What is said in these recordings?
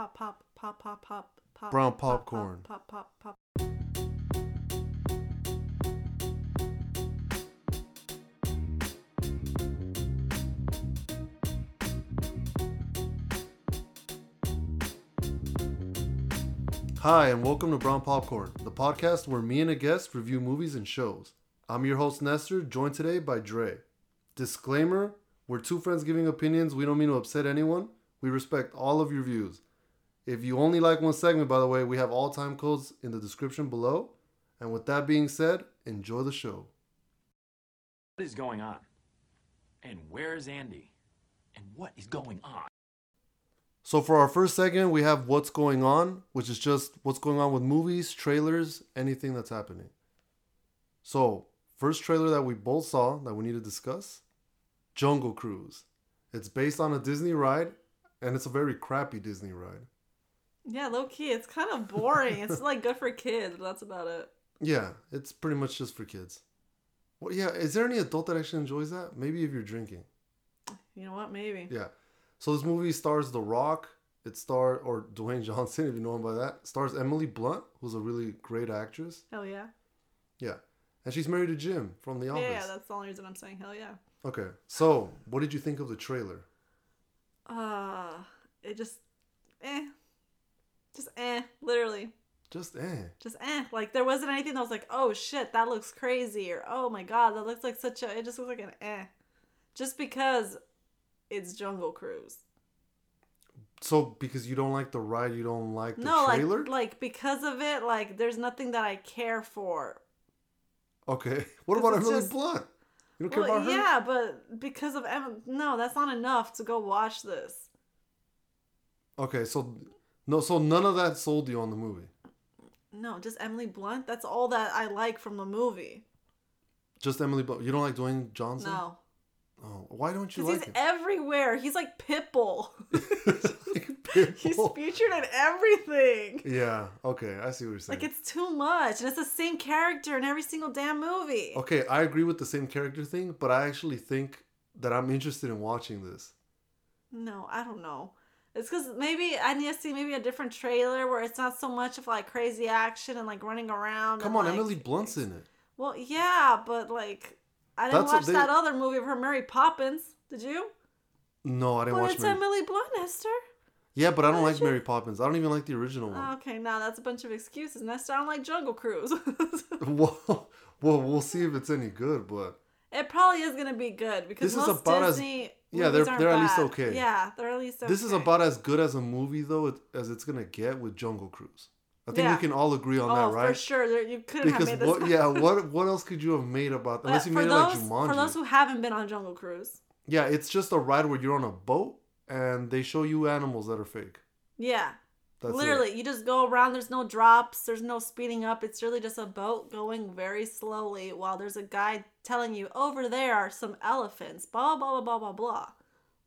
pop, pop, pop, pop, pop, pop. Brown pop, pop, popcorn. Pop, pop, pop. Hi, and welcome to Brown Popcorn, the podcast where me and a guest review movies and shows. I'm your host, Nestor, joined today by Dre. Disclaimer we're two friends giving opinions. We don't mean to upset anyone. We respect all of your views. If you only like one segment, by the way, we have all time codes in the description below. And with that being said, enjoy the show. What is going on? And where is Andy? And what is going on? So, for our first segment, we have What's Going On, which is just what's going on with movies, trailers, anything that's happening. So, first trailer that we both saw that we need to discuss Jungle Cruise. It's based on a Disney ride, and it's a very crappy Disney ride. Yeah, low key. It's kind of boring. it's like good for kids, but that's about it. Yeah, it's pretty much just for kids. Well, yeah, is there any adult that actually enjoys that? Maybe if you're drinking. You know what? Maybe. Yeah. So this movie stars The Rock. It star or Dwayne Johnson, if you know him by that. Stars Emily Blunt, who's a really great actress. Hell yeah. Yeah. And she's married to Jim from The Yeah, Office. yeah, that's the only reason I'm saying hell yeah. Okay. So, what did you think of the trailer? Uh, it just, eh. Just eh, literally. Just eh. Just eh. Like, there wasn't anything that was like, oh shit, that looks crazy, or oh my god, that looks like such a, it just looks like an eh. Just because it's Jungle Cruise. So because you don't like the ride, you don't like the no, trailer? like, like, because of it, like, there's nothing that I care for. okay. what about Emily just- Blunt? You don't care about her? yeah, but because of Emma, no, that's not enough to go watch this. Okay, so no so none of that sold you on the movie. No, just Emily Blunt. That's all that I like from the movie. Just Emily Blunt. You don't like Dwayne Johnson? No, Oh, why don't you like he's him? everywhere. He's like Pitbull. he's Pitbull. featured in everything. Yeah, okay, I see what you're saying. Like it's too much, and it's the same character in every single damn movie. Okay, I agree with the same character thing, but I actually think that I'm interested in watching this. No, I don't know. It's because maybe I need to see maybe a different trailer where it's not so much of like crazy action and like running around. Come and, on, like- Emily Blunt's in it. Well, yeah, but like I didn't That's watch they- that other movie of her, Mary Poppins. Did you? No, I didn't But watch it's Mary. Emily Blunt, Esther. yeah, but I don't like you- Mary Poppins. I don't even like the original one. Okay, now that's a bunch of excuses. Nestor, I don't like Jungle Cruise. well, well, we'll see if it's any good, but it probably is gonna be good because This is most about as- Disney yeah, movies they're- they're at least okay. Yeah, they're at least okay. this is about as good as a movie though it- as it's gonna get with Jungle Cruise. I think Yeah. we can all agree on oh, that, right? for sure. There, you couldn't Because have made this. what? Yeah, what? What else could you have made about? Unless you uh, for made it those, like Jumanji. For those who haven't been on Jungle Cruise, yeah, it's just a ride where you're on a boat and they show you animals that are fake. yeah, That's literally, It. you just go around. There's no drops. There's no speeding up. It's really just a boat going very slowly while there's a guy telling you over there are some elephants. Blah blah blah blah blah blah.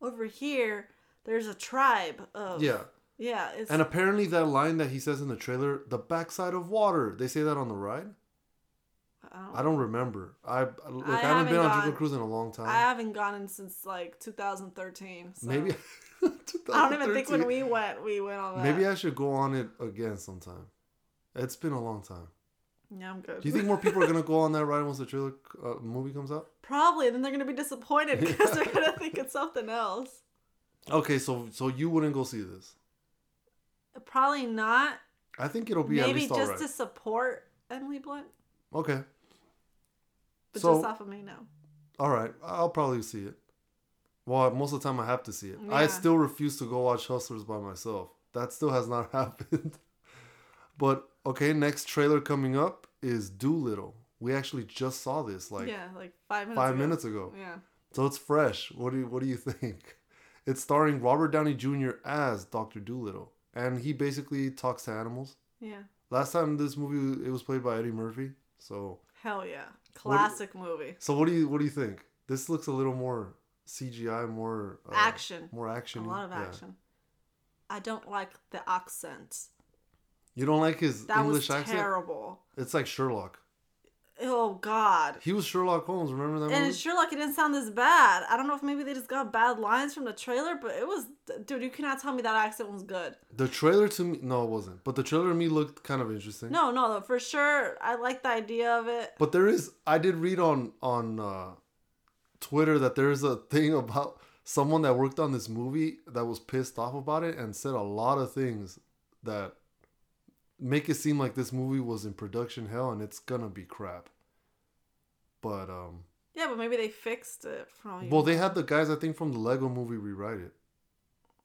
Over here, there's a tribe of Yeah, yeah. And apparently that line that he says in the trailer, "the backside of water," they say that on the ride. I don't, I don't remember. I look. I, haven't, haven't been on gone- Jungle Cruise in a long time. I haven't gone in since like 2013. So. Maybe. I don't even think when we went, we went on that. Maybe I should go on it again sometime. It's been a long time. yeah, I'm good. Do you think more people are gonna go on that ride once the trailer uh, movie comes out? Probably. Then they're gonna be disappointed because they're gonna think it's something else. Okay, so so you wouldn't go see this? Probably not. I think it'll be at Maybe just to support Emily Blunt, Okay, but So- just off of me, no. all right. I'll probably see it. Well, most of the time I have to see it. I still refuse to go watch Hustlers by myself. That still has not happened. but okay, next trailer coming up is Dolittle. We actually just saw this like yeah, like five minutes. five ago. minutes ago. Yeah. So it's fresh. What do you, what do you think? It's starring Robert Downey Jr. as Doctor Dolittle, and he basically talks to animals. Yeah. Last time this movie it was played by Eddie Murphy. So Hell yeah. Classic movie. so what do you what do you think? This looks a little more CGI, more uh, Action. more action, A lot of action. I don't like the accent. You don't like his That English was accent? terrible. It's like Sherlock. oh god. He was Sherlock Holmes. Remember that And movie? Sherlock, it didn't sound this bad. I don't know if maybe they just got bad lines from the trailer, but it was, dude. You cannot tell me that accent was good. the trailer to me, no, it wasn't. But the trailer to me looked kind of interesting. No, no, for sure. I like the idea of it. But there is, I did read on on uh, Twitter that there is a thing about someone that worked on this movie that was pissed off about it and said a lot of things that make it seem like this movie was in production hell and it's gonna be crap. But um, Yeah, but maybe they fixed it from. well, they had the guys I think from the Lego Movie rewrite it.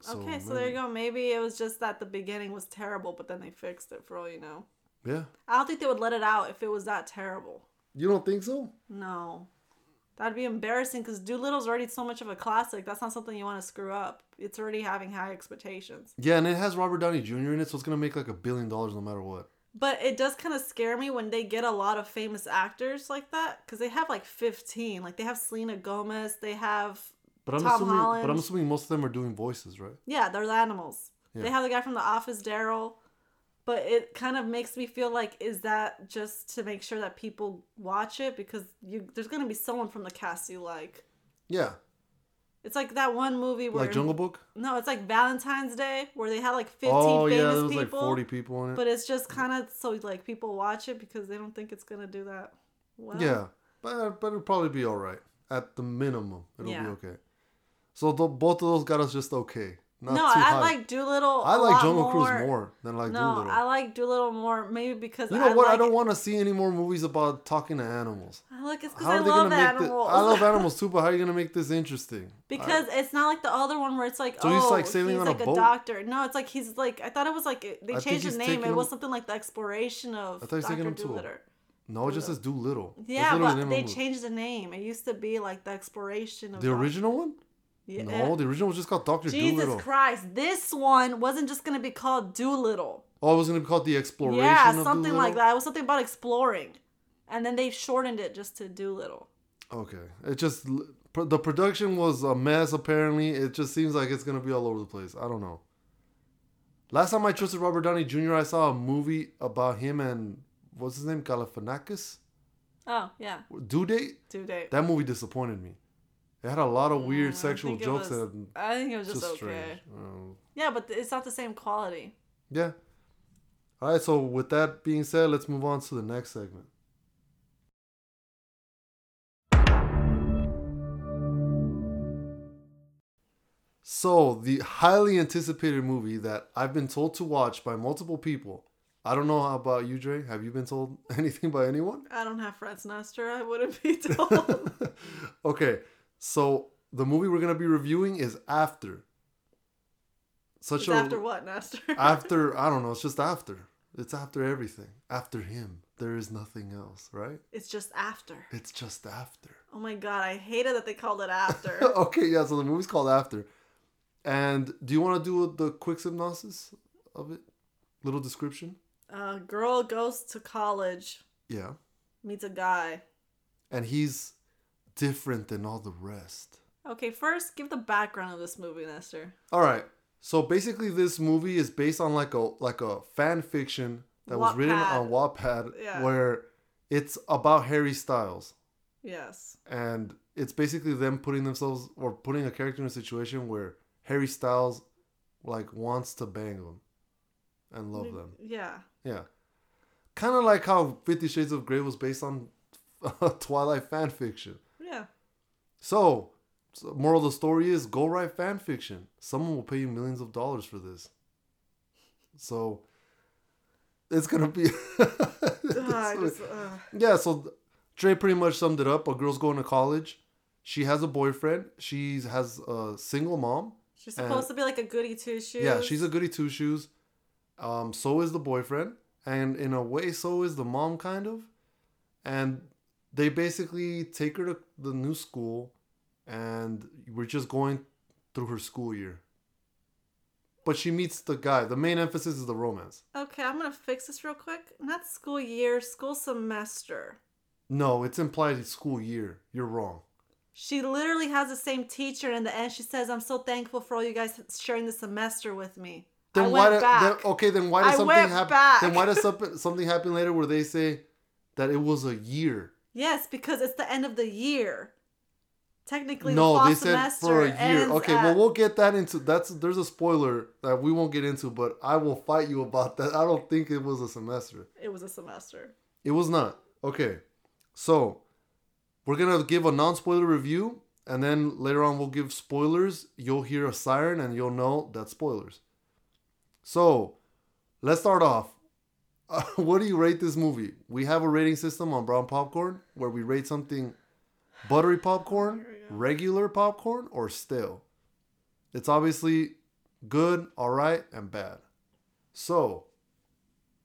okay, so there you go. Maybe it was just that the beginning was terrible, but then they fixed it for all you know. Yeah, I don't think they would let it out if it was that terrible. you don't think so? No. That'd be embarrassing because Dolittle's already so much of a classic. That's not something you want to screw up. It's already having high expectations. Yeah, and it has Robert Downey Jr. in it, so it's gonna make like a billion dollars no matter what. But it does kind of scare me when they get a lot of famous actors like that because they have like 15. Like they have Selena Gomez, they have. But I'm Tom assuming, but I'm assuming most of them are doing voices, right? Yeah, they're the animals. They have the guy from The Office, Darryl. But it kind of makes me feel like, is that just to make sure that people watch it? Because you, there's going to be someone from the cast you like. Yeah, It's like that one movie where like Jungle Book. No, it's like Valentine's Day where they had like 15 Oh famous yeah, there was people. like forty people in it. But it's just kind of so like people watch it because they don't think it's gonna do that. Well, yeah, but but it'll probably be all right at the minimum. It'll Yeah. be okay. So the, both of those got us just okay. Not no, I high. like Dolittle. I a like Jungle more. Cruise more than I like No, Dolittle. I like Dolittle more. Maybe because you know I what? Like, I don't want to see any more movies about talking to animals. I like it's because I love animals. this? I love animals too, but how are you gonna make this interesting? because it's not like the other one where it's like So oh he's, like, oh, sailing he's on a like boat? doctor. No, it's like he's like I thought it was like they I changed the name. It was something like the exploration of I thought he's taking Doctor him to a- Dolittle. no, it just says Dolittle. Yeah, the but they movie. changed the name. It used to be like the exploration of the original one. Yeah. No, the original was just called Doctor Jesus Dolittle. Christ, this one wasn't just gonna be called Dolittle. Oh, it was gonna be called the Exploration. Yeah, something Dolittle? like that. It was something about exploring, and then they shortened it just to Dolittle. Okay, it just the production was a mess. Apparently, it just seems like it's gonna be all over the place. I don't know. Last time I trusted Robert Downey Jr., I saw a movie about him and what's his name, Galifianakis. Oh yeah, Due date. due date. That movie disappointed me. It had a lot of weird Mm, sexual jokes was- that I think it was just just okay. strange. Um, Yeah, but it's not the same quality. yeah. All right. So with that being said, let's move on to the next segment. So, the highly anticipated movie that I've been told to watch by multiple people. I don't know about you, Dre. Have you been told anything by anyone? I don't have friends, Nestor. I wouldn't be told. okay, so the movie we're gonna be reviewing is After. Such It's a after what, Nestor? after I don't know. It's just after. It's after everything. After him, there is nothing else, right? it's just after. It's just after. Oh my god, I hated that they called it after. okay, yeah. So the movie's called After. And do you want to do the quick synopsis of it? Little description. A girl goes to college, Yeah. meets a guy. And he's different than all the rest. Okay, first give the background of this movie, Nestor. All right. So basically, this movie is based on like a like a fan fiction that was written on Wattpad, Yeah. where it's about Harry Styles, Yes. and it's basically them putting themselves or putting a character in a situation where Harry Styles like wants to bang them and love them. Yeah. Yeah, kind of like how Fifty Shades of Grey was based on Twilight fan fiction. So, so, moral of the story is go write fan fiction. Someone will pay you millions of dollars for this. So, it's gonna be. Ugh, I just, ugh. yeah. So, Dre pretty much summed it up. A girl's going to college. She has a boyfriend. She has a single mom. She's supposed to be like a goody two shoes. Yeah, she's a goody two shoes. Um, so is the boyfriend, and in a way, so is the mom, kind of. And they basically take her to the new school, and we're just going through her school year. But she meets the guy. The main emphasis is the romance. Okay, I'm gonna fix this real quick. Not school year, school semester. No, it's implied school year. You're wrong. She literally has the same teacher. and In the end, she says, "I'm so thankful for all you guys sharing the semester with me." Then I why? went then- okay, then why does I something happen? Then why does something something happen later where they say that it was a year. Yes, because it's the end of the year. Technically, the No, fall they said for a year. Okay, at- well we'll get that into that's there's a spoiler that we won't get into, but I will fight you about that. I don't think it was a semester. it was a semester. It was not. Okay. So, we're going to give a non-spoiler review and then later on we'll give spoilers. You'll hear a siren and you'll know that spoilers. So, let's start off. what do you rate this movie? We have a rating system on Brown Popcorn where we rate something buttery popcorn, Here we go. regular popcorn, or stale. It's obviously good, all right, and bad. So,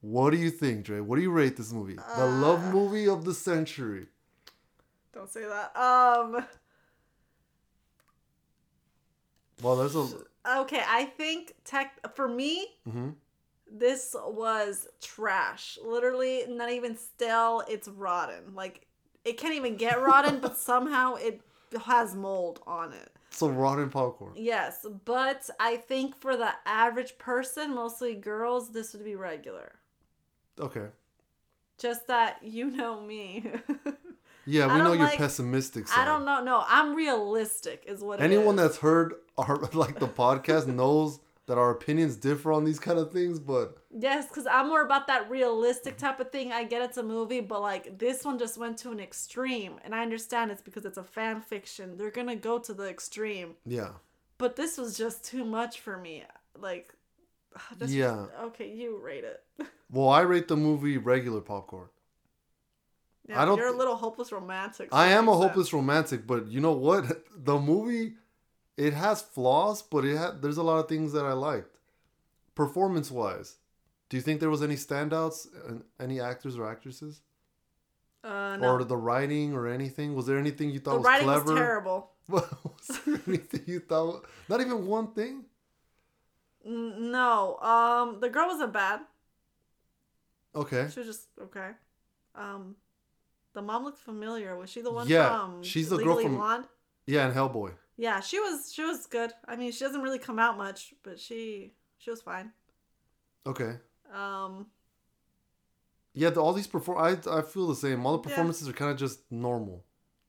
what do you think, Dre? What do you rate this movie? the love Uh. movie of the century. Don't say that. Um. Well, there's a. Okay, I think tech for me, Mhm. This was trash. Literally, not even stale. It's rotten. Like it can't even get rotten, but somehow it has mold on it. So rotten popcorn. Yes, but I think for the average person, mostly girls, this would be regular. Okay. Just that you know me. Yeah, we know you're like- pessimistic. Side. I don't know. No, I'm realistic, is what. Anyone is. that's heard our like the podcast knows that our opinions differ on these kind of things, but Yes, because I'm more about that realistic type of thing. I get it's a movie, but like this one just went to an extreme. And I understand it's because it's a fan fiction. They're to go to the extreme. yeah. But this was just too much for me. Like, this was- Yeah. okay, you rate it. Well, I rate the movie regular popcorn. Yeah, I don't You're a little hopeless romantic. so I am a sense. hopeless romantic, but you know what? The movie, it has flaws, but it had there's a lot of things that I liked. Performance wise, do you think there was any standouts, any actors or actresses, Uh, no. or the writing or anything? Was there anything you thought the was writing clever? was terrible. was there anything you thought? Not even one thing. No. Um, the girl wasn't bad. Okay. She was just okay. Um, the mom looked familiar. Was she the one Yeah, from she's the girl Legally from- Blonde? Yeah, and Hellboy. Yeah, she was she was good. I mean, she doesn't really come out much, but she she was fine. Okay. Um, Yeah, the, all these perform. I I feel the same. All the Yeah. performances are kind of just normal.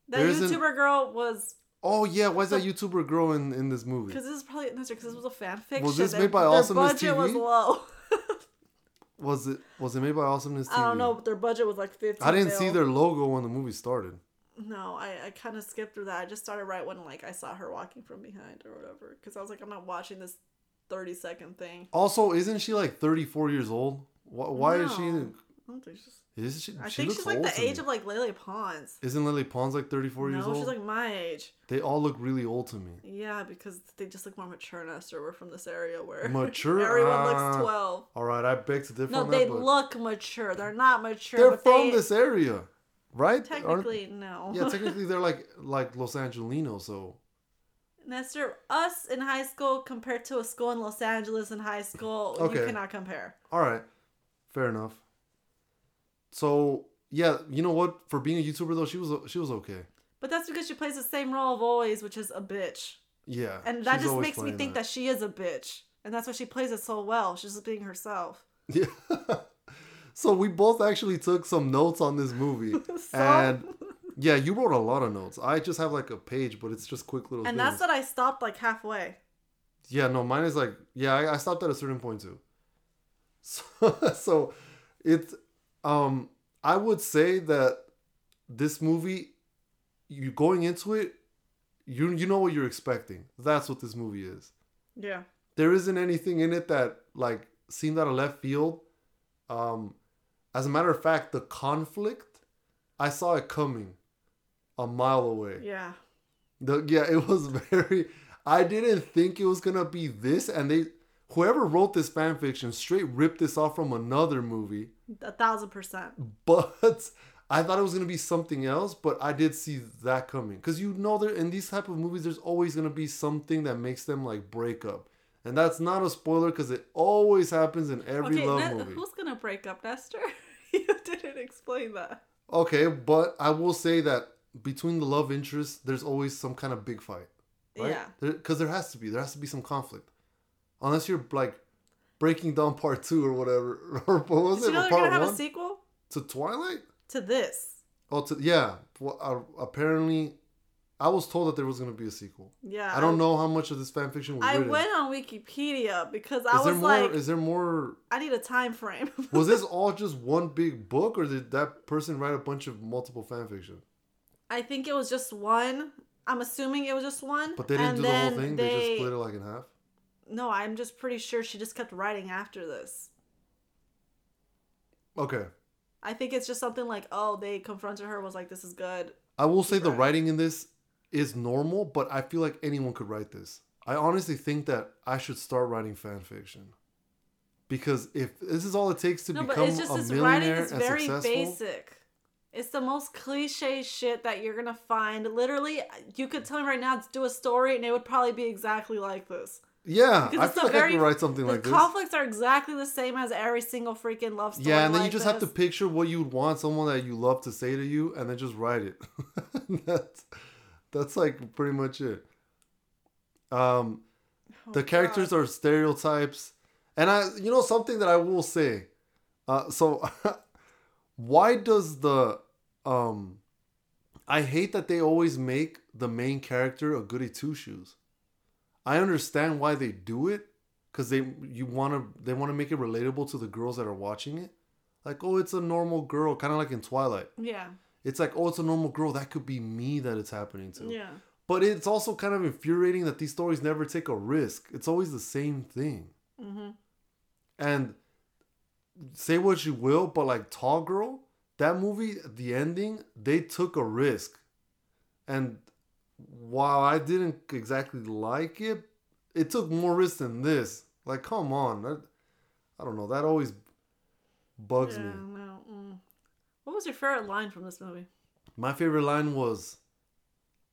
that There YouTuber girl was Oh yeah, why is that YouTuber girl in, in this movie? because this is probably because this was a fan fiction. Was this made by Awesomeness TV? their budget was low. Was it was it made by Awesomeness TV? I don't know, but their budget was like fifty. I didn't see their logo when the movie started. No, I, I kind of skipped through that. I just started right when like I saw her walking from behind or whatever. Because I was like, I'm not watching this thirty second thing. Also, isn't she like 34 years old? Why, why is she? No. I don't think she's. Is she? I she think she's like the age me. of like Lele Pons. Isn't Lele Pons like 34 years no, old? she's like my age. They all look really old to me. Yeah, because they just look more mature than us, or we're from this area where Mature? everyone Ah, looks twelve. All right, I beg to differ No, they that, look mature. They're not mature. they're from they, this area, right? Aren't- Technically, no. yeah, technically they're like like Los Angelinos, so Nestor, us in high school compared to a school in Los Angeles in high school, Okay. you cannot compare. all right, fair enough. So yeah, you know what? For being a YouTuber though, she was she was okay. But that's because she plays the same role of always, which is a bitch. Yeah, And that just makes me think that. she is a bitch. And that's why she plays it so well. She's just being herself. Yeah. So we both actually took some notes on this movie, and yeah, you wrote a lot of notes. I just have like a page, but it's just quick little. And things. that's that I stopped like halfway. Yeah, no, mine is like yeah, I, I stopped at a certain point too. So, so it's um I would say that this movie you going into it you you know what you're expecting. That's what this movie is. Yeah. There isn't anything in it that like seemed out of left field. Um as a matter of fact, the conflict I saw it coming a mile away. Yeah. The, yeah, it was very. I didn't think it was gonna be this, and they, whoever wrote this fan fiction, straight ripped this off from another movie. A thousand percent. But I thought it was gonna be something else. But I did see that coming, cause you know, there in these type of movies, there's always gonna be something that makes them like break up, and that's not a spoiler, cause it always happens in every Okay, love Ne- movie. who's gonna break up, Nestor? you didn't explain that. Okay, but I will say that between the love interests, there's always some kind of big fight. right? Yeah. Because there, has to be. There has to be some conflict. Unless you're like Breaking Dawn part two or whatever. or what was Did it? you know they're gonna have one? a sequel? to Twilight? to this. Oh, to, yeah. Well, uh, apparently, I was told that there was going to be a sequel. Yeah. I don't know how much of this fan fiction was I written. went on Wikipedia because I is there was more? like, is there more? I need a time frame. Was this all just one big book, or did that person write a bunch of multiple fan fiction? I think it was just one. I'm assuming it was just one. But they didn't and do the whole thing. They, just split it like in half. No, I'm just pretty sure she just kept writing after this. Okay. I think it's just something like, oh, they confronted her, was like, this is good. I will say the writing in this is normal, but I feel like anyone could write this. I honestly think that I should start writing fan fiction. Because if this is all it takes to No, but it's just a this writing millionaire is and very successful, basic. It's the most cliche shit that you're gonna find. Literally, you could tell me right now to do a story, and it would probably be exactly like this. yeah, Because I feel like I could write something like this. conflicts are exactly the same as every single freaking love story. Yeah, and then you like just have to picture what you would want someone that you love to say to you, and then just write it. that's that's like pretty much it. Um, Oh, the characters God. are stereotypes, and I, you know, something that I will say. Uh, so, why does the um, I hate that they always make the main character a goody two shoes. I understand why they do it, because they you want to they want to make it relatable to the girls that are watching it. Like, oh, it's a normal girl, kind of like in Twilight. Yeah, It's like, oh, it's a normal girl. That could be me that it's happening to. yeah. But it's also kind of infuriating that these stories never take a risk. It's always the same thing. hmm And say what you will, but like Tall Girl, that movie, the ending, they took a risk. And while I didn't exactly like it, it took more risk than this. Like, come on. That, I don't know. That always bugs yeah, me. What was your favorite line from this movie? My favorite line was,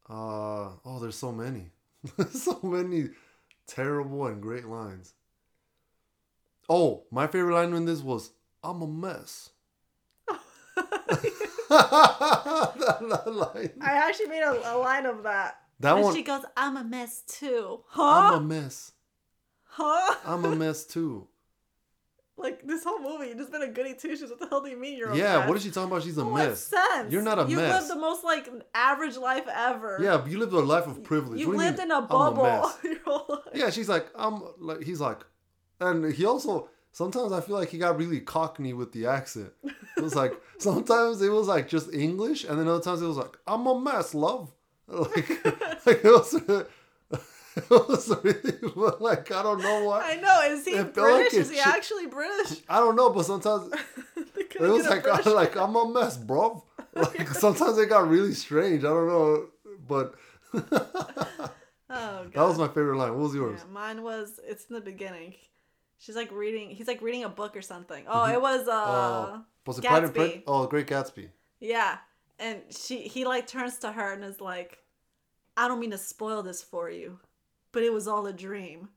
uh, oh, there's so many. so many terrible and great lines. Oh, my favorite line in this was, I'm a mess. that, that line. I actually made a, a line of that. That and one, she goes, "I'm a mess too." Huh? I'm a mess. huh? I'm a mess too. Like this whole movie, you just been a goody two shoes. What the hell do you mean you're a Yeah, mess? what is she talking about? She's a What mess. sense? You're not a you mess. You lived the most like average life ever. Yeah, but you lived a life of privilege. You What lived mean, in a bubble mess? your whole life. Yeah, she's like, I'm like, he's like, and he also sometimes I feel like he got really cockney with the accent. It was like sometimes it was like just English, and then other times it was like, I'm a mess, love. Like, like it was, it was really like I don't know why. I know. Is he It like British? it is he actually British? I don't know, but sometimes it was like British- like I'm a mess, bro. Like sometimes it got really strange. I don't know, but oh, God. that was my favorite line. What was yours? Yeah, mine was. It's in the beginning. She's like reading. He's like reading a book or something. Oh, it was uh, Uh, was it Pride Gatsby. Prejudice? Oh, Great Gatsby. yeah. And she he like turns to her and is like, "I don't mean to spoil this for you, but it was all a dream."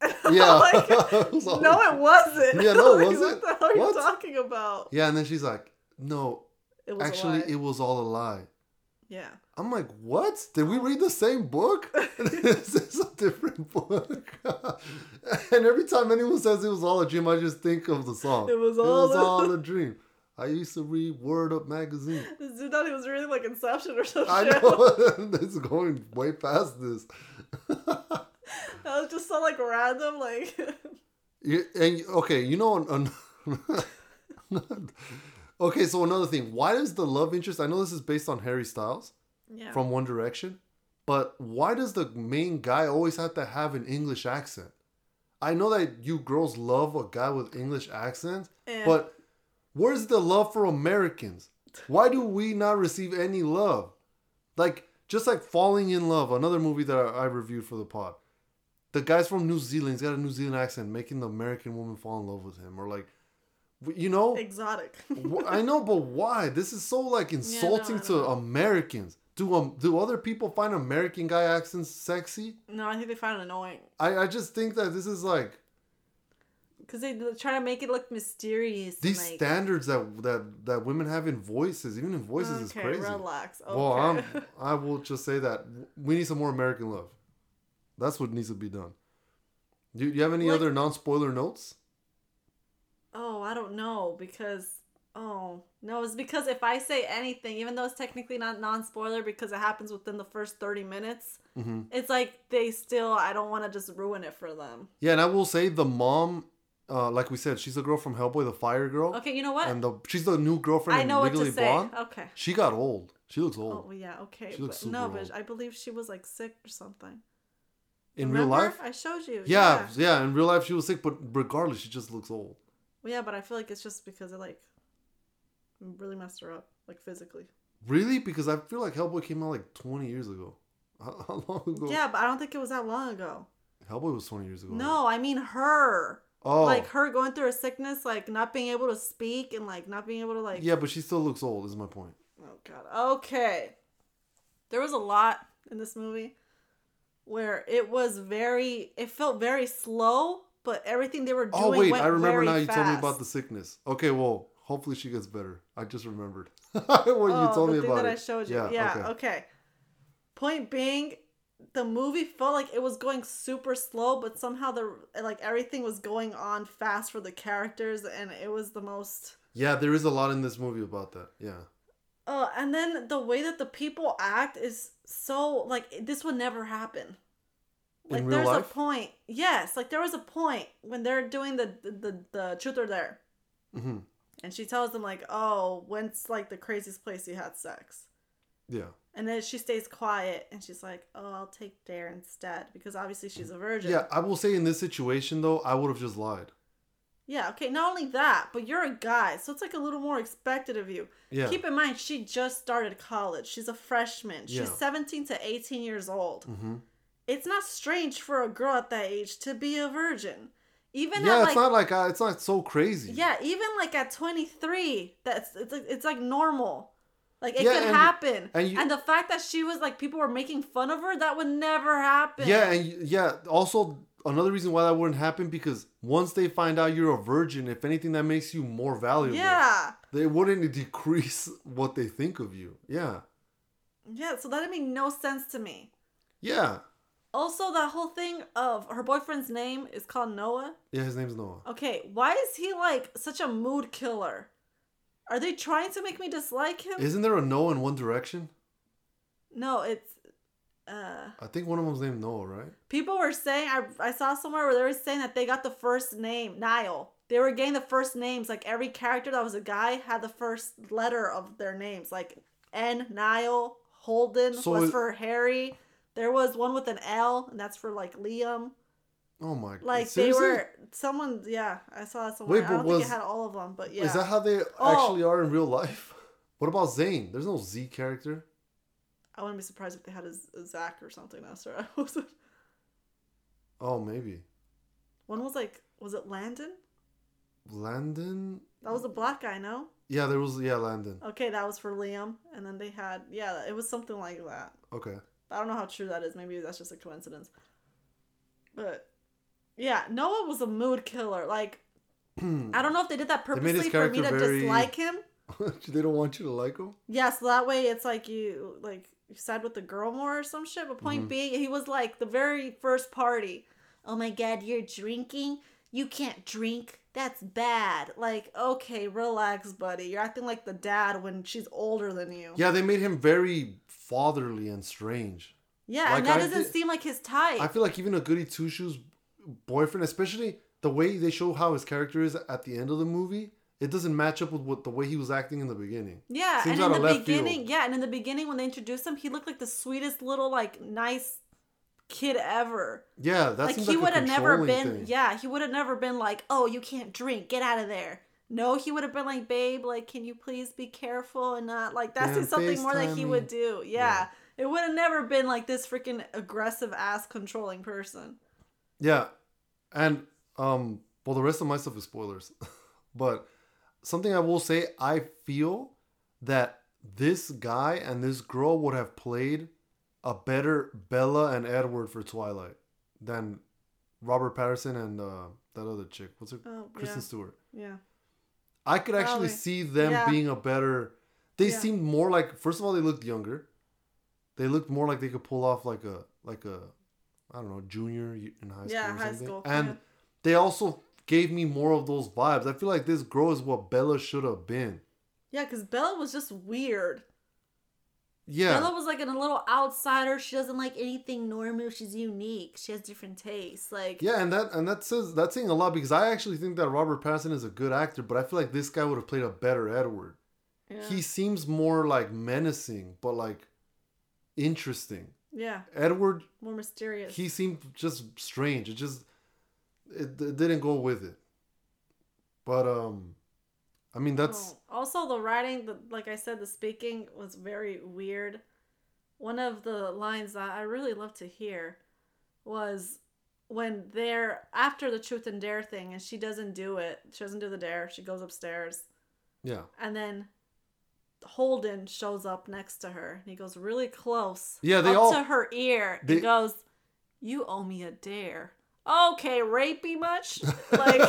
Yeah. Like, It all no, it wasn't. Yeah, no, it Like, wasn't. What the hell are What? you talking about? Yeah, and then she's like, "No, It was actually, it was all a lie." yeah. I'm like, "What? Did we read the same book? this is a different book." and every time anyone says it was all a dream, I just think of the song. It was It was all a dream. I used to read Word Up magazine. This dude thought he was reading like Inception or something. I know this is going way past this. That was just so like random, like. You, and okay, you know, an, an- okay. So another thing, why does the love interest? I know this is based on Harry Styles yeah. from One Direction, but why does the main guy always have to have an English accent? I know that you girls love a guy with English accent, Eh. but where's the love for Americans? Why do we not receive any love? Like just like Falling Inn Love, another movie that I, I reviewed for the pod. The guy's from New Zealand. He's got a New Zealand accent, making the American woman fall in love with him, or like, you know, exotic. I know, but why? This is so like insulting I to. Americans. Do um do other people find American guy accents sexy? no, I think they find it annoying I I just think that this is like because they try to make it look mysterious. these like, standards that that that women have in voices, even in voices, is okay, crazy. relax. Okay. Well, I'm I will just say that we need some more American love. That's what needs to be done. Do you have any Like- other non spoiler notes? oh, I don't know because Oh no, it's because if I say anything, even though it's technically not non-spoiler because it happens within the first thirty minutes, hmm it's like they still. I don't want to just ruin it for them. Yeah, and I will say the mom, uh, like we said, she's the girl from Hellboy, the fire girl, Okay, you know what? and the she's the new girlfriend. I know what to say. Blonde. Okay. She got old. She looks old. Oh yeah, okay. She looks but no, super but. I believe she was like sick or something. in Remember? real life, I showed you. yeah, yeah, In real life, she was sick, but regardless, she just looks old. Well, yeah, but I feel like it's just because it like really messed her up, like physically. Really? Because I feel like Hellboy came out like 20 years ago. How, how long ago? Yeah, but I don't think it was that long ago. Hellboy was 20 years ago. No, I mean her. Oh. Like her going through a sickness, like not being able to speak and like not being able to like. yeah, but she still looks old. Is my point. Oh god. Okay. There was a lot in this movie where it was very. It felt very slow, but everything they were oh, doing. Oh wait, I remember now. You told me about the sickness. Okay, well, hopefully she gets better. I just remembered what you Oh, told the me thing about that it. I showed you. Yeah. Yeah. okay. okay. Point being, the movie felt like it was going super slow, but somehow the like everything was going on fast for the characters, and it was the most. Yeah, there is a lot in this movie about that. Yeah. Uh, and then the way that the people act is so like this would never happen. Like there's life? a point. Yes, like there was a point when they're doing the the the, the truth or dare, hmm and she tells them like, "Oh, when's like the craziest place you had sex?" Yeah. And then she stays quiet and she's like, "Oh, I'll take dare instead because obviously she's a virgin." Yeah, I will say in this situation though, I would have just lied. Yeah. Okay. Not only that, but you're a guy, so it's like a little more expected of you. Yeah. Keep in mind, she just started college. She's a freshman. She's Yeah. 17 to 18 years old. hmm It's not strange for a girl at that age to be a virgin. Even Yeah, it's like not like uh, it's not so crazy. yeah, even like at 23, that's it's like it's like normal. Like it Yeah, could and- happen. and And, the fact that she was like people were making fun of her, that would never happen. Yeah, and yeah, also another reason why that wouldn't happen because once they find out you're a virgin, if anything, that makes you more valuable. Yeah. They wouldn't decrease what they think of you. Yeah. Yeah, so that made no sense to me. Yeah. Also, that whole thing of her boyfriend's name is called Noah. Yeah, his name's Noah. Okay, why is he like such a mood killer? Are they trying to make me dislike him? Isn't there a Noah in One Direction? no, it's uh I think one of them's named Noah, right? people were saying I I saw somewhere where they were saying that they got the first name, Niall. They were getting the first names like every character that was a guy had the first letter of their names like N Niall, Holden So was it- for Harry. There was one with an L and that's for like Liam. Oh my god. Like Seriously? they were someone yeah, I saw that somewhere. Wait, I but don't think was- it had all of them, but yeah. Is that how they Oh. actually are in real life? What about Zayn? There's no Z character. I wouldn't be surprised if they had a Zach or something. That's right. Oh, maybe. One was like, was it Landon? Landon? That was a black guy, no? Yeah, there was, yeah, Landon. Okay, that was for Liam. And then they had, yeah, it was something like that. Okay. I don't know how true that is. Maybe that's just a coincidence. But yeah, Noah was a mood killer. Like, I don't know if they did that They made his purposely for me to very- dislike him. they don't want you to like him? Yeah, so that way it's like you like you side with the girl more or some shit. But point Mhm. being, he was like the very first party. Oh my god, you're drinking? You can't drink. That's bad. Like, okay, relax, buddy. You're acting like the dad when she's older than you. Yeah, they made him very fatherly and strange. Yeah, Like, and that I doesn't did- seem like his type. I feel like even a goody two shoes boyfriend, especially the way they show how his character is at the end of the movie, it doesn't match up with what the way he was acting in the beginning. yeah, seems and in the left field. beginning, yeah, and in the beginning when they introduced him, he looked like the sweetest little like nice kid ever. Yeah, that like he like would have never been thing. yeah he would have never been like oh you can't drink get out of there no he would have been like babe like can you please be careful and not like that's Damn, something more that he would do yeah, Yeah. it would have never been like this freaking aggressive ass controlling person Yeah, and um, well, the rest of my stuff is spoilers, but something I will say, I feel that this guy and this girl would have played a better Bella and Edward for Twilight than Robert Pattinson and uh, that other chick. What's her? oh Kristen yeah Stewart. yeah I could actually Probably. see them Yeah. being a better. They Yeah. seemed more like. First of all, they looked younger. They looked more like they could pull off like a like a, I don't know, junior in high school. Yeah, or high school, And yeah. they also gave me more of those vibes. I feel like this girl is what Bella should have been. Yeah, because Bella was just weird. Yeah. Bella was like a little outsider. She doesn't like anything normal. She's unique. She has different tastes. Like Yeah, and that and that says that's saying a lot because I actually think that Robert Pattinson is a good actor, but I feel like this guy would have played a better Edward. yeah. He seems more like menacing, but like interesting. Yeah, Edward, more mysterious. he seemed just strange. It just it, it didn't go with it. But um, I mean that's Oh, also the writing, the like I said, the speaking was very weird. One of the lines that I really love to hear was when they're after the truth and dare thing, and she doesn't do it. She doesn't do the dare. She goes upstairs, yeah and then Holden shows up next to her. And he goes really close. Yeah, they up all- to her ear. they- He goes, "You owe me a dare." Okay, rapey much? Like,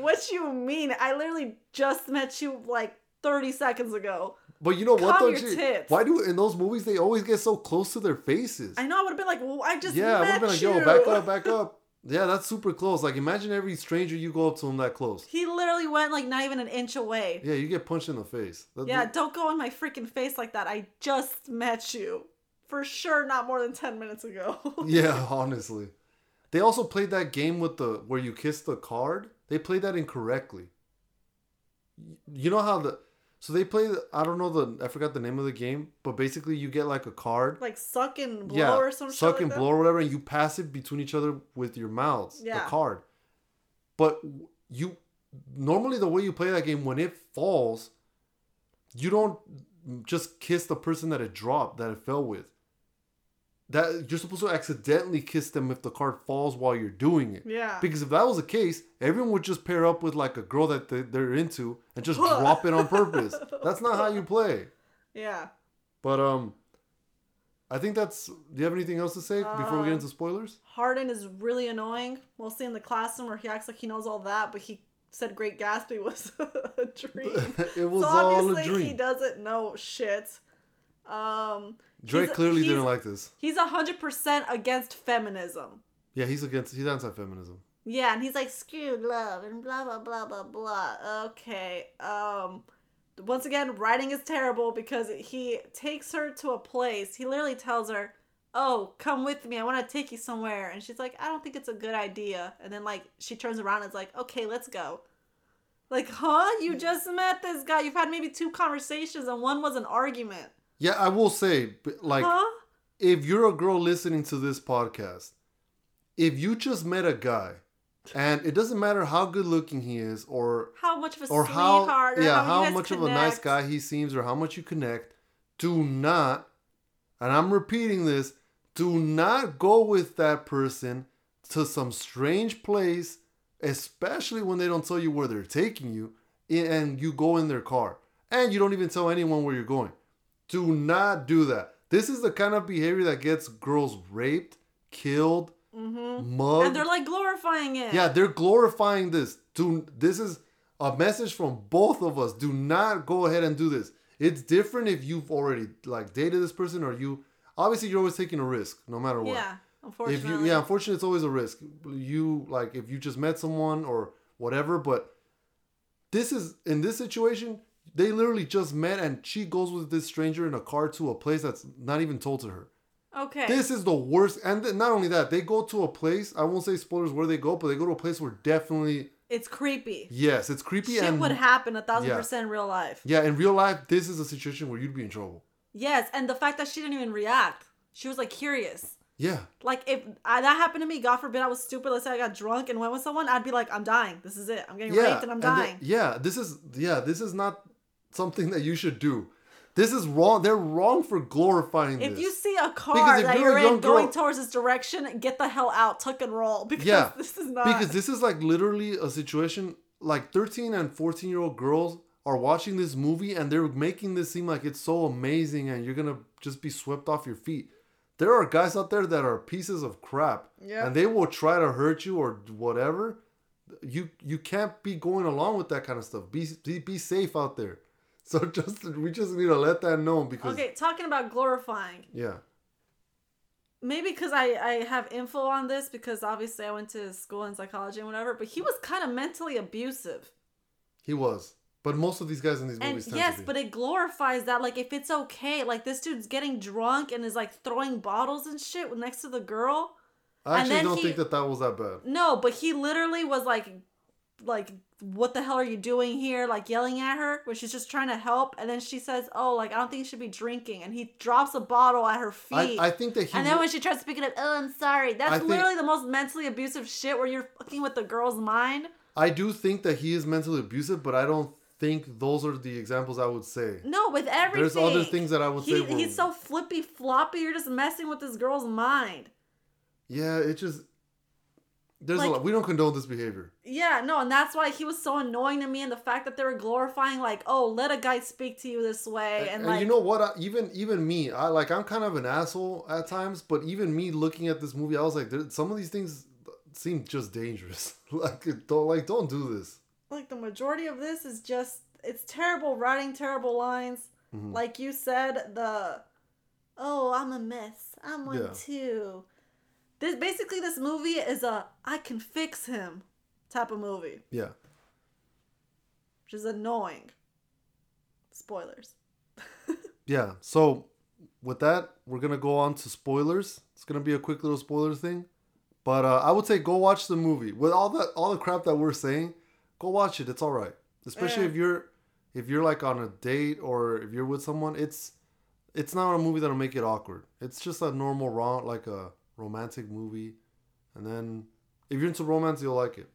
what you mean? I literally just met you like 30 seconds ago. But you know what Calm though? your tits. Why do in those movies they always get so close to their faces? I know I would have been like, well, I just yeah, I would have been like, yo, back up, back up. Yeah, that's super close. Like imagine every stranger you go up to him that close. He literally went like not even an inch away. Yeah, you get punched in the face. That- Yeah, don't go in my freaking face like that. I just met you. For sure, not more than 10 minutes ago. Yeah, honestly. They also played that game with the where you kiss the card. They played that incorrectly. You know how the so they play I don't know the I forgot the name of the game, but basically you get like a card. like suck and blow yeah, or some shit suck like and that. blow or whatever, and you pass it between each other with your mouths. Yeah. The card. But you normally the way you play that game when it falls, you don't mm, just kiss the person that it dropped that it fell with. That you're supposed to accidentally kiss them if the card falls while you're doing it. Yeah. Because if that was the case, everyone would just pair up with like a girl that they- they're into and just drop it on purpose. That's not how you play. Yeah. But um, I think that's. Do you have anything else to say before we get Uh, into spoilers? Hardin is really annoying. We'll see in the classroom where he acts like he knows all that, but he said Great Gatsby was a dream. it was so all a obviously he doesn't know shit. Um, Drake he's- clearly he's- didn't like this. He's hundred percent against feminism. Yeah, he's against. He's anti-feminism. Yeah, and he's like screw love and blah blah blah blah blah. Okay. Um once again, writing is terrible because he takes her to a place. He literally tells her, "Oh, come with me. I want to take you somewhere." And she's like, "I don't think it's a good idea." And then like she turns around and is like, "Okay, let's go." Like, huh? You just met this guy. You've had maybe two conversations and one was an argument. Yeah, I will say, like, huh? if you're a girl listening to this podcast, if you just met a guy, and it doesn't matter how good looking he is, or How much of a or how sweetheart or yeah how, how much of a nice guy he seems or how much you connect do not and i'm repeating this do not go with that person to some strange place especially when they don't tell you where they're taking you and you go in their car. And you don't even tell anyone where you're going do not do that this is the kind of behavior that gets girls raped killed Mm-hmm. mugged And they're like glorifying it. yeah, they're glorifying this. Do this is a message from both of us. Do not go ahead and do this. It's different if you've already like dated this person or you. Obviously, you're always taking a risk, no matter what. Yeah. If Unfortunately. you, yeah, unfortunately, it's always a risk. You like if you just met someone or whatever, but this is in this situation. They literally just met, and she goes with this stranger in a car to a place that's not even told to her. Okay. This is the worst. And th- not only that, they go to a place. I won't say spoilers where they go, but they go to a place where definitely it's creepy. yes, it's creepy Shit and would happen a thousand Yeah. percent in real life. yeah. In real life, this is a situation where you'd be in trouble. Yes, and the fact that she didn't even react. She was like curious. Yeah, Like if I, that happened to me, God forbid I was stupid. Let's say I got drunk and went with someone, I'd be like, I'm dying. This is it. I'm getting yeah, raped and I'm the- dying. yeah, this is yeah, this is not something that you should do. This is wrong. They're wrong for glorifying if this. you see a car that you're in young girl- going towards this direction, get the hell out, tuck and roll. Because Yeah, this is not. because this is like literally a situation like 13 and 14 year old girls are watching this movie and they're making this seem like it's so amazing and you're gonna just be swept off your feet there are guys out there that are pieces of crap Yeah. and they will try to hurt you or whatever you you can't be going along with that kind of stuff be be, be safe out there so just we just need to let that know because okay, talking about glorifying. yeah maybe because I I have info on this because obviously I went to school in psychology and whatever, but he was kind of mentally abusive. He was. But most of these guys in these And movies tend yes, to be. but it glorifies that. Like, if it's okay, like this dude's getting drunk and is like throwing bottles and shit next to the girl. I actually don't he- think that that was that bad. No, but he literally was like, like, what the hell are you doing here? Like yelling at her when she's just trying to help, and then she says, "Oh, like I don't think you should be drinking," and he drops a bottle at her feet. I think that he and then when she tries to pick it up, oh, I'm sorry. That's I think- literally the most mentally abusive shit where you're fucking with the girl's mind. I do think that he is mentally abusive, but I don't think those are the examples I would say. No, with everything. There's other things that I would he, say were- He's so flippy floppy. You're just messing with this girl's mind. Yeah, it just there's Like- a lot. We don't condone this behavior. Yeah, no, and that's why he was so annoying to me, and the fact that they were glorifying like, oh, let a guy speak to you this way, and, And, like, you know what? I, even even me, I like I'm kind of an asshole at times, but even me looking at this movie, I was like, there, some of these things seem just dangerous. like don't like don't do this. like the majority of this is just it's terrible writing, terrible lines. Mm-hmm. Like you said, the oh, I'm a mess. I'm one Yeah. too. This basically this movie is a I can fix him type of movie, Yeah. which is annoying. Spoilers. Yeah. So with that, we're gonna go on to spoilers. It's gonna be a quick little spoiler thing, but uh, I would say go watch the movie. With all that, all the crap that we're saying, go watch it. It's all right. Especially Yeah. if you're, if you're like on a date or if you're with someone. It's, it's not a movie that'll make it awkward. It's just a normal rom, like a romantic movie, and then if you're into romance, you'll like it.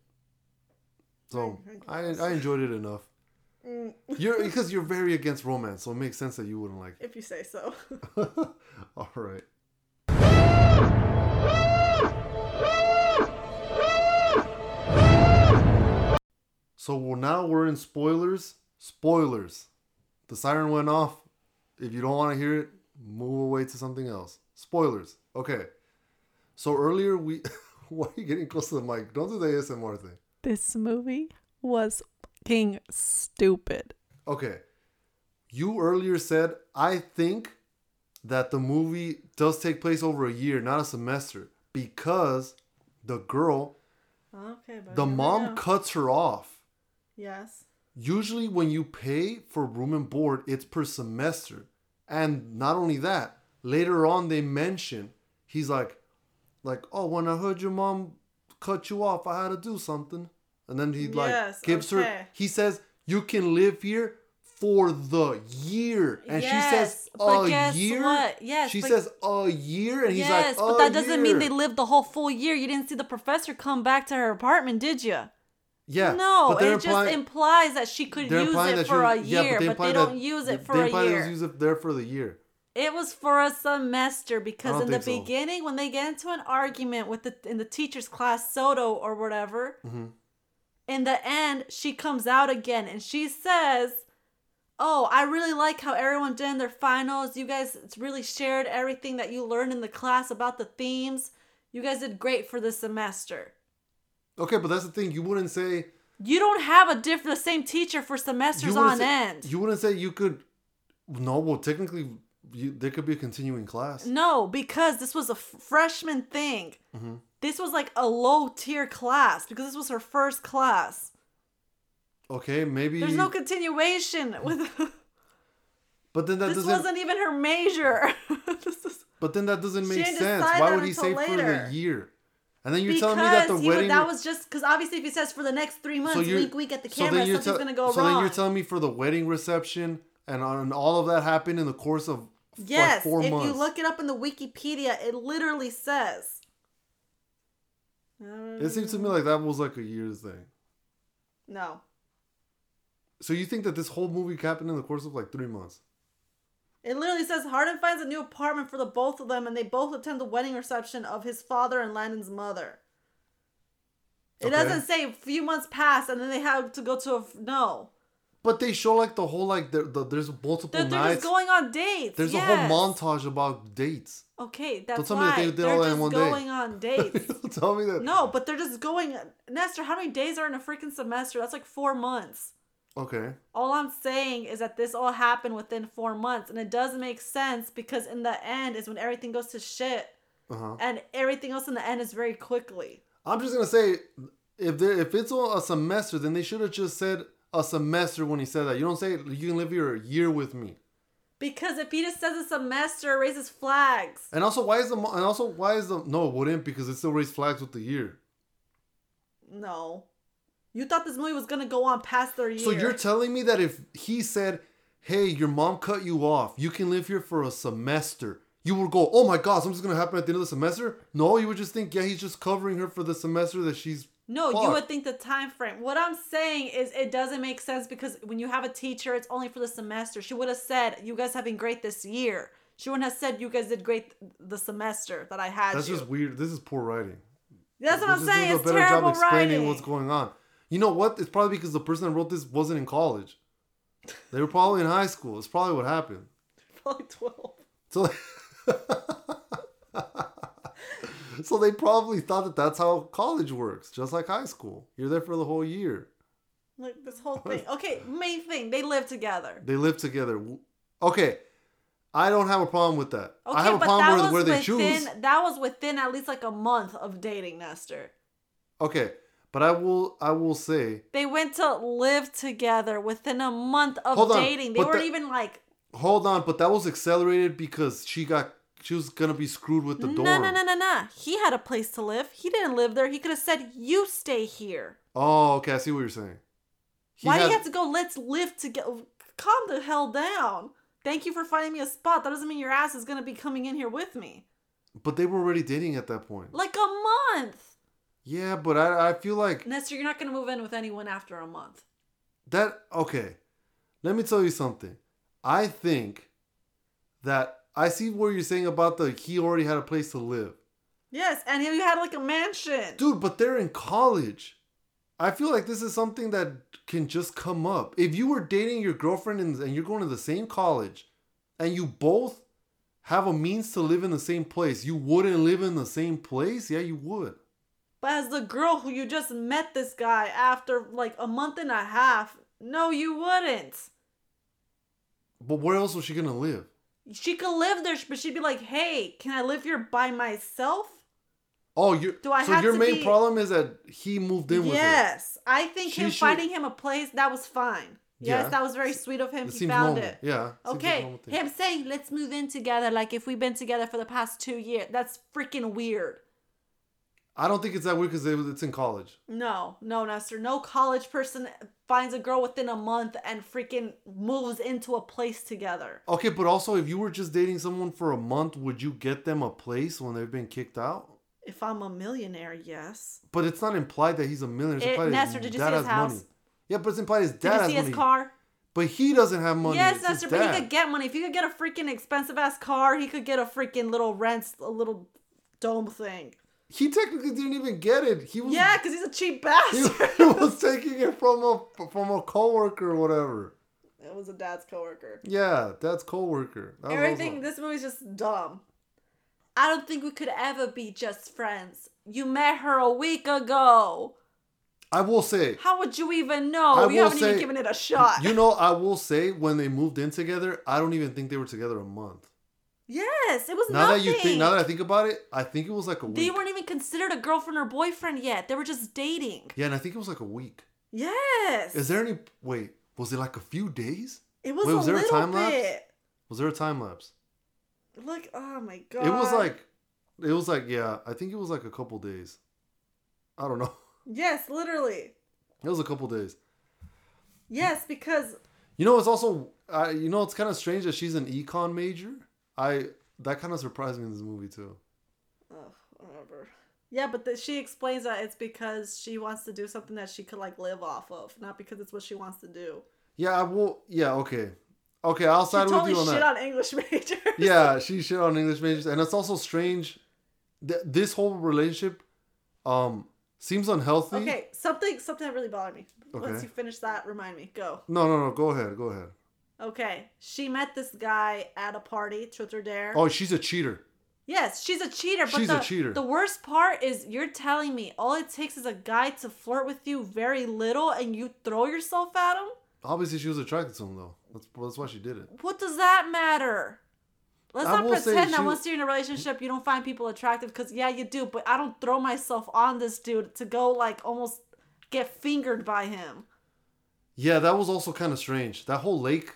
So I, I enjoyed it enough. Mm. You're because you're very against romance, so it makes sense that you wouldn't like it. If you say so. All right. So well, now we're in spoilers. Spoilers. The siren went off. If you don't want to hear it, move away to something else. Spoilers. Okay. So earlier we, why are you getting close to the mic? Don't do the ASMR thing. this movie was fucking stupid. Okay. You earlier said, I think that the movie does take place over a year, not a semester, because the girl, Okay, the mom cuts her off. Yes. Usually, when you pay for room and board, it's per semester. And not only that, later on, they mention, he's like, like, oh, when I heard your mom cut you off, I had to do something. And then he like Yes, gives her, he says, you can live here for the year. And she says, Yes, but a guess year? what? Yes, She but- says, a year? And he's yes, like, but "A that doesn't mean they year." lived the whole full year. You didn't see the professor come back to her apartment, did you? Yeah. no, but it just implies that she could use it for a yeah, year, but, they that- don't use it they for a imply that year. use it there for the year. It was for a semester because in the so. beginning, when they get into an argument with the in the teacher's class, Soto or whatever, Mm-hmm. in the end, she comes out again and she says, "Oh, I really like how everyone did in their finals. You guys really shared everything that you learned in the class about the themes. You guys did great for the semester." Okay, but that's the thing. You wouldn't say You don't have a different the same teacher for semesters on say, end. You wouldn't say you could. No, well, technically, you, there could be a continuing class. No, because this was a f- freshman thing. Mm-hmm. This was like a low tier class because this was her first class. Okay, maybe. There's no continuation with. but then that this doesn't. wasn't even her major. This is- But then that doesn't make sense. Why would he say for the year? And then you're because telling me that the he would- wedding. that was just because obviously if he says for the next three months, you're- wink wink at the camera, you're something's tell- gonna go so wrong. then you're telling me for the wedding reception and on all of that happened in the course of yes, like if months. you look it up in the Wikipedia, it literally says. it seems to me like that was like a year's thing. No. So you think that this whole movie happened in the course of like three months? It literally says Hardin finds a new apartment for the both of them, and they both attend the wedding reception of his father and Landon's mother. It Okay. doesn't say a few months pass, and then they have to go to a no. But they show like the whole like the, the, there's multiple They're, they're nights. just going on dates. there's yes. a whole montage about dates. Okay, that's tell me that they did they're all that in one day. going on dates. Don't Tell me that. no, but they're just going. Nestor, how many days are in a freaking semester? That's like four months. Okay. All I'm saying is that this all happened within four months, and it does make sense because in the end is when everything goes to shit. Uh-huh. and everything else in the end is very quickly. I'm just gonna say, if if it's a semester, then they should have just said a semester when he said that. You don't say you can live here a year with me. Because if he just says a semester, it raises flags. And also, why is the and also why is the no it wouldn't because it still raised flags with the year. No. You thought this movie was gonna go on past their year. So you're telling me that if he said, "Hey, your mom cut you off. You can live here for a semester," you would go, "Oh my God, something's gonna happen at the end of the semester." No, you would just think, "Yeah, he's just covering her for the semester that she's." No, you would think the time frame. What I'm saying is it doesn't make sense because when you have a teacher, it's only for the semester. She would have said, "You guys have been great this year." She wouldn't have said, "You guys did great the semester that I had That's you." just weird. This is poor writing. That's what This I'm is- saying. is It's terrible writing. what's going on. You know what? It's probably because the person that wrote this wasn't in college. They were probably in high school. It's probably what happened. Probably twelve. So, so they probably thought that that's how college works, just like high school. You're there for the whole year. Like this whole thing. Okay, main thing. They live together. They live together. Okay, I don't have a problem with that. Okay, I have a but problem that where, was where they within choose. that was within at least like a month of dating Nestor. Okay, but I will. I will say. They went to live together within a month of on, dating. They weren't the- even like Hold on, but that was accelerated because she got. She was gonna be screwed with the door. no, no, no, no, no. He had a place to live. He didn't live there. He could have said, "You stay here." Oh, okay. I see what you're saying. He Why do you have to go? Let's live together. Calm the hell down. Thank you for finding me a spot. That doesn't mean your ass is gonna be coming in here with me. But they were already dating at that point. Like a month. Yeah, but I I feel like Nestor, you're not gonna move in with anyone after a month. that. Okay, let me tell you something. I think that I see what you're saying about the he already had a place to live, Yes, and he had like a mansion. dude. But they're in college. I feel like this is something that can just come up. If you were dating your girlfriend and, and you're going to the same college, and you both have a means to live in the same place, you wouldn't live in the same place. Yeah, you would. But as the girl who you just met this guy after like a month and a half, no, you wouldn't. But where else was she gonna live? She could live there, but she'd be like, "Hey, can I live here by myself?" Oh, you. Do I so have your main be- problem is that he moved in with her. Yes, I think She him should- finding him a place that was fine. Yes, Yeah. that was very sweet of him. It he found normal. it. Yeah. seems like Okay, him saying let's move in together, like if we've been together for the past two years, that's freaking weird. I don't think it's that weird because it's in college. No, no, Nestor. No college person finds a girl within a month and freaking moves into a place together. Okay, but also if you were just dating someone for a month, would you get them a place when they've been kicked out? If I'm a millionaire, yes. But it's not implied that he's a millionaire. It's It- implied Nestor, did you dad see his house? money. Yeah, but it's implied his dad Did dad you see money. his car? But he doesn't have money. yes, It's Nestor, but he could get money. If he could get a freaking expensive ass car, he could get a freaking little rent, a little dome thing. He technically didn't even get it. He was Yeah, because he's a cheap bastard. he was taking it from a from a coworker or whatever. it was a dad's coworker. Yeah, that's coworker. That Everything, this movie's just dumb. I don't think we could ever be just friends. You met her a week ago. I will say, How would you even know? I you haven't even given it a shot. you know, I will say when they moved in together, I don't even think they were together a month. Yes, it was Now nothing. that you think, now that I think about it, I think it was like a week. they weren't even considered a girlfriend or boyfriend yet. They were just dating. yeah, and I think it was like a week. Yes. Is there any? Wait, was it like a few days? It was Wait, a was there a little time lapse? bit. Was there a time lapse? Look, oh my god. It was like, it was like yeah, I think it was like a couple days. I don't know. yes, literally. It was a couple days. Yes, because You know, it's also, I you know, it's kind of strange that she's an econ major. I that kind of surprised me in this movie too. Ugh, whatever. Yeah, but the, she explains that it's because she wants to do something that she could like live off of, not because it's what she wants to do. Yeah, I will. Yeah, okay, okay. I'll side totally with you on shit that. on English majors. yeah, she shit on English majors, and it's also strange. That this whole relationship, um, seems unhealthy. Okay, something something that really bothered me. Okay. Once you finish that, remind me. Go. No, no, no. Go ahead. Go ahead. Okay, she met this guy at a party, truth or dare. Oh, she's a cheater. Yes, she's a cheater. But She's the, a cheater. The worst part is you're telling me all it takes is a guy to flirt with you very little, and you throw yourself at him. Obviously, she was attracted to him though. That's that's why she did it. What does that matter? Let's I not pretend that once you're in a relationship, you don't find people attractive. Because yeah, you do. But I don't throw myself on this dude to go like almost get fingered by him. Yeah, that was also kind of strange. That whole lake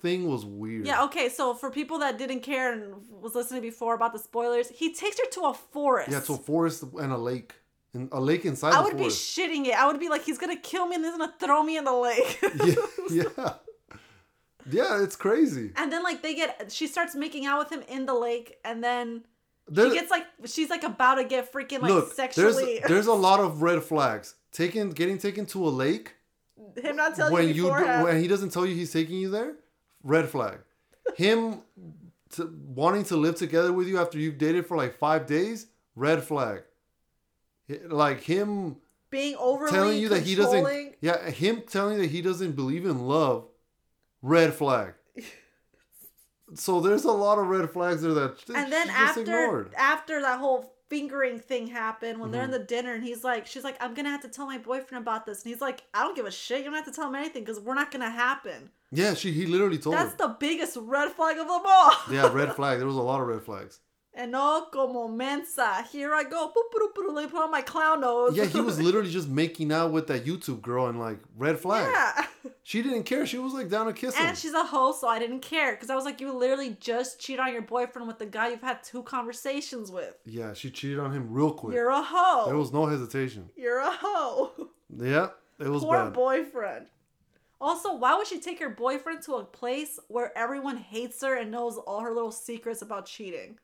thing was weird. Yeah. Okay. So for people that didn't care and was listening before about the spoilers, he takes her to a forest. Yeah, to a forest and a lake. And a lake inside I would forest. be shitting it. I would be like, he's gonna kill me and he's gonna throw me in the lake. yeah, yeah. Yeah, it's crazy. And then like they get, she starts making out with him in the lake, and then There- she gets like, she's like about to get freaking like look, sexually. there's there's a lot of red flags. Taking getting taken to a lake him not telling when you you when he doesn't tell you he's taking you there, red flag. Him to, wanting to live together with you after you've dated for like five days, red flag. Like him being overly telling you that he doesn't, yeah, him telling you that he doesn't believe in love, red flag. so there's a lot of red flags there that and then she just after ignored. after that whole fingering thing happened when they're Mm-hmm. in the dinner and he's like she's like i'm gonna have to tell my boyfriend about this and he's like i don't give a shit you don't have to tell him anything because we're not gonna happen Yeah, she he literally told that's her. the biggest red flag of them all Yeah, red flag. There was a lot of red flags. and no como mensa here i go boop, boop, boop, let me put on my clown nose Yeah, he was literally just making out with that YouTube girl and like red flag. yeah She didn't care. She was like down to kiss him. and she's a host so i didn't care because i was like you literally just cheat on your boyfriend with the guy you've had two conversations with yeah, she cheated on him real quick. you're a hoe There was no hesitation. you're a hoe Yeah, it was Poor bad. boyfriend. Also, why would she take her boyfriend to a place where everyone hates her and knows all her little secrets about cheating?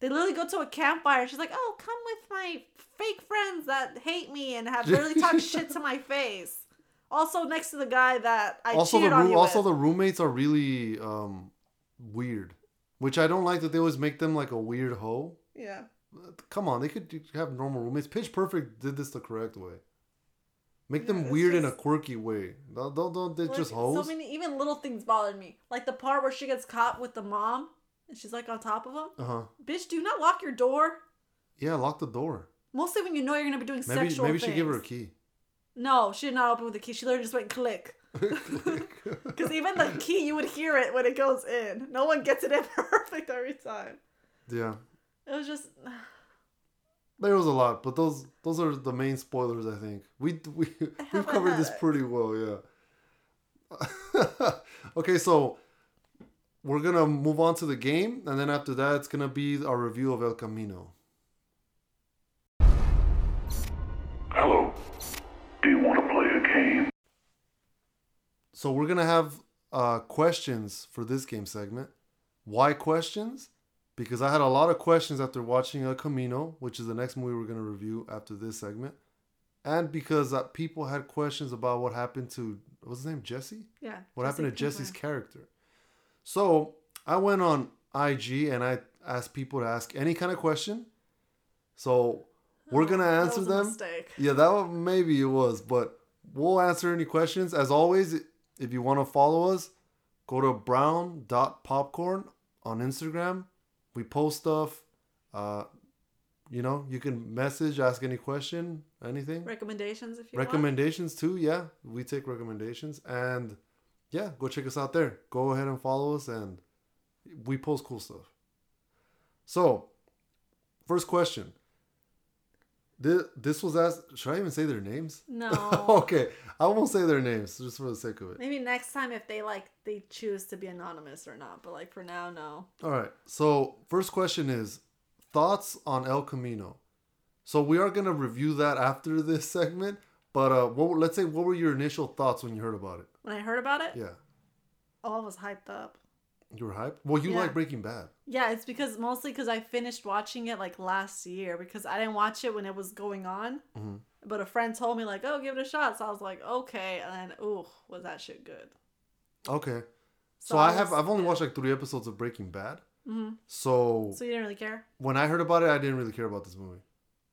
They literally go to a campfire and she's like, Oh, come with my fake friends that hate me and have literally talked shit to my face. Also, next to the guy that I also, the on you also with. the roommates are really um weird, which I don't like that they always make them like a weird hoe. yeah. Come on, they could have normal roommates. Pitch Perfect did this the correct way. Make Yeah, them weird in a quirky way. Don't don't, don't they Like, just so many, even little things bothered me. Like the part where she gets caught with the mom and she's like on top of him. Uh huh. Bitch, do not lock your door. Yeah, lock the door. Mostly when you know you're gonna be doing Maybe sexual maybe things. she give her a key. No, she did not open with the key. She literally just went click. Because even the key, you would hear it when it goes in. No one gets it in perfect every time. yeah. It was just. There was a lot, but those those are the main spoilers. I think we we we've covered this pretty well. Yeah. okay, so we're gonna move on to the game, and then after that, it's gonna be our review of El Camino. So we're gonna have uh, questions for this game segment. Why questions? Because I had a lot of questions after watching El Camino, which is the next movie we're gonna review after this segment, and because uh, people had questions about what happened to what's his name, Jesse. Yeah. What happened to Jesse Jesse's character? So I went on IG and I asked people to ask any kind of question. So we're gonna Oh, That answer was a them. mistake. Yeah, that one, maybe it was, but we'll answer any questions. As always, if you want to follow us, go to brown.popcorn on Instagram. We post stuff. Uh, you know, you can message, ask any question, anything. Recommendations if you want. Recommendations too, yeah. We take recommendations. And yeah, go check us out there. Go ahead and follow us and we post cool stuff. So, first question. This, this was asked. Should I even say their names? No. okay, I won't say their names just for the sake of it. Maybe next time if they like they choose to be anonymous or not. But like for now, no. All right. So, first question is thoughts on El Camino. So, we are going to review that after this segment, but uh what let's say what were your initial thoughts when you heard about it? When I heard about it, Yeah. all I was hyped up. You were hyped? Well, you Yeah. like Breaking Bad. Yeah, it's because mostly because I finished watching it like last year because I didn't watch it when it was going on. Mhm. But a friend told me like, "Oh, give it a shot." So I was like, "Okay," and then, ooh, was that shit good? Okay. So, So I I have I've only yeah. watched like three episodes of Breaking Bad. hmm So, So you didn't really care? when I heard about it, I didn't really care about this movie.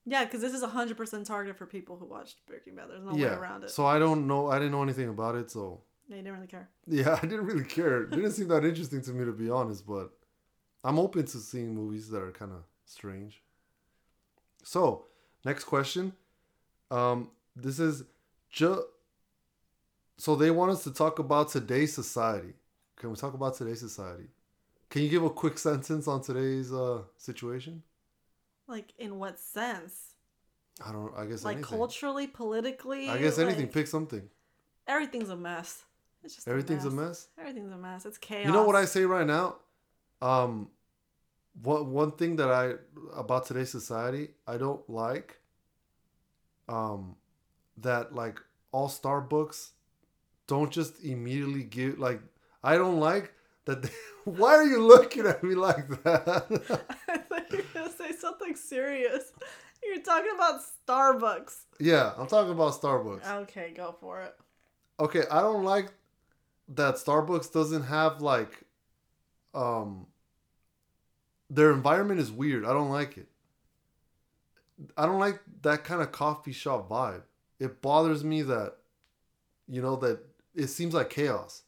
Yeah, because this is hundred percent targeted for people who watched Breaking Bad. There's no way yeah. around it. So I don't know. I didn't know anything about it. So yeah, you didn't really care. yeah, I didn't really care. It didn't seem that interesting to me to be honest. But I'm open to seeing movies that are kind of strange. So next question. Um, this is ju- So they want us to talk about today's society. Can we talk about today's society? Can you give a quick sentence on today's uh situation? Like in what sense? I don't. I guess Like anything. culturally, politically. I guess anything. like, Pick something. everything's a mess. It's just Everything's a mess. Everything's a mess. It's chaos. You know what I say right now? Um, what one thing that I about today's society I don't like. Um, that like all Starbucks don't just immediately give like I don't like that. They, why are you looking at me like that? I thought you were gonna say something serious. You're talking about Starbucks. yeah, I'm talking about Starbucks. Okay, go for it. okay i don't like that starbucks doesn't have like um their environment is weird. I don't like it. I don't like that kind of coffee shop vibe. It bothers me that you know that it seems like chaos.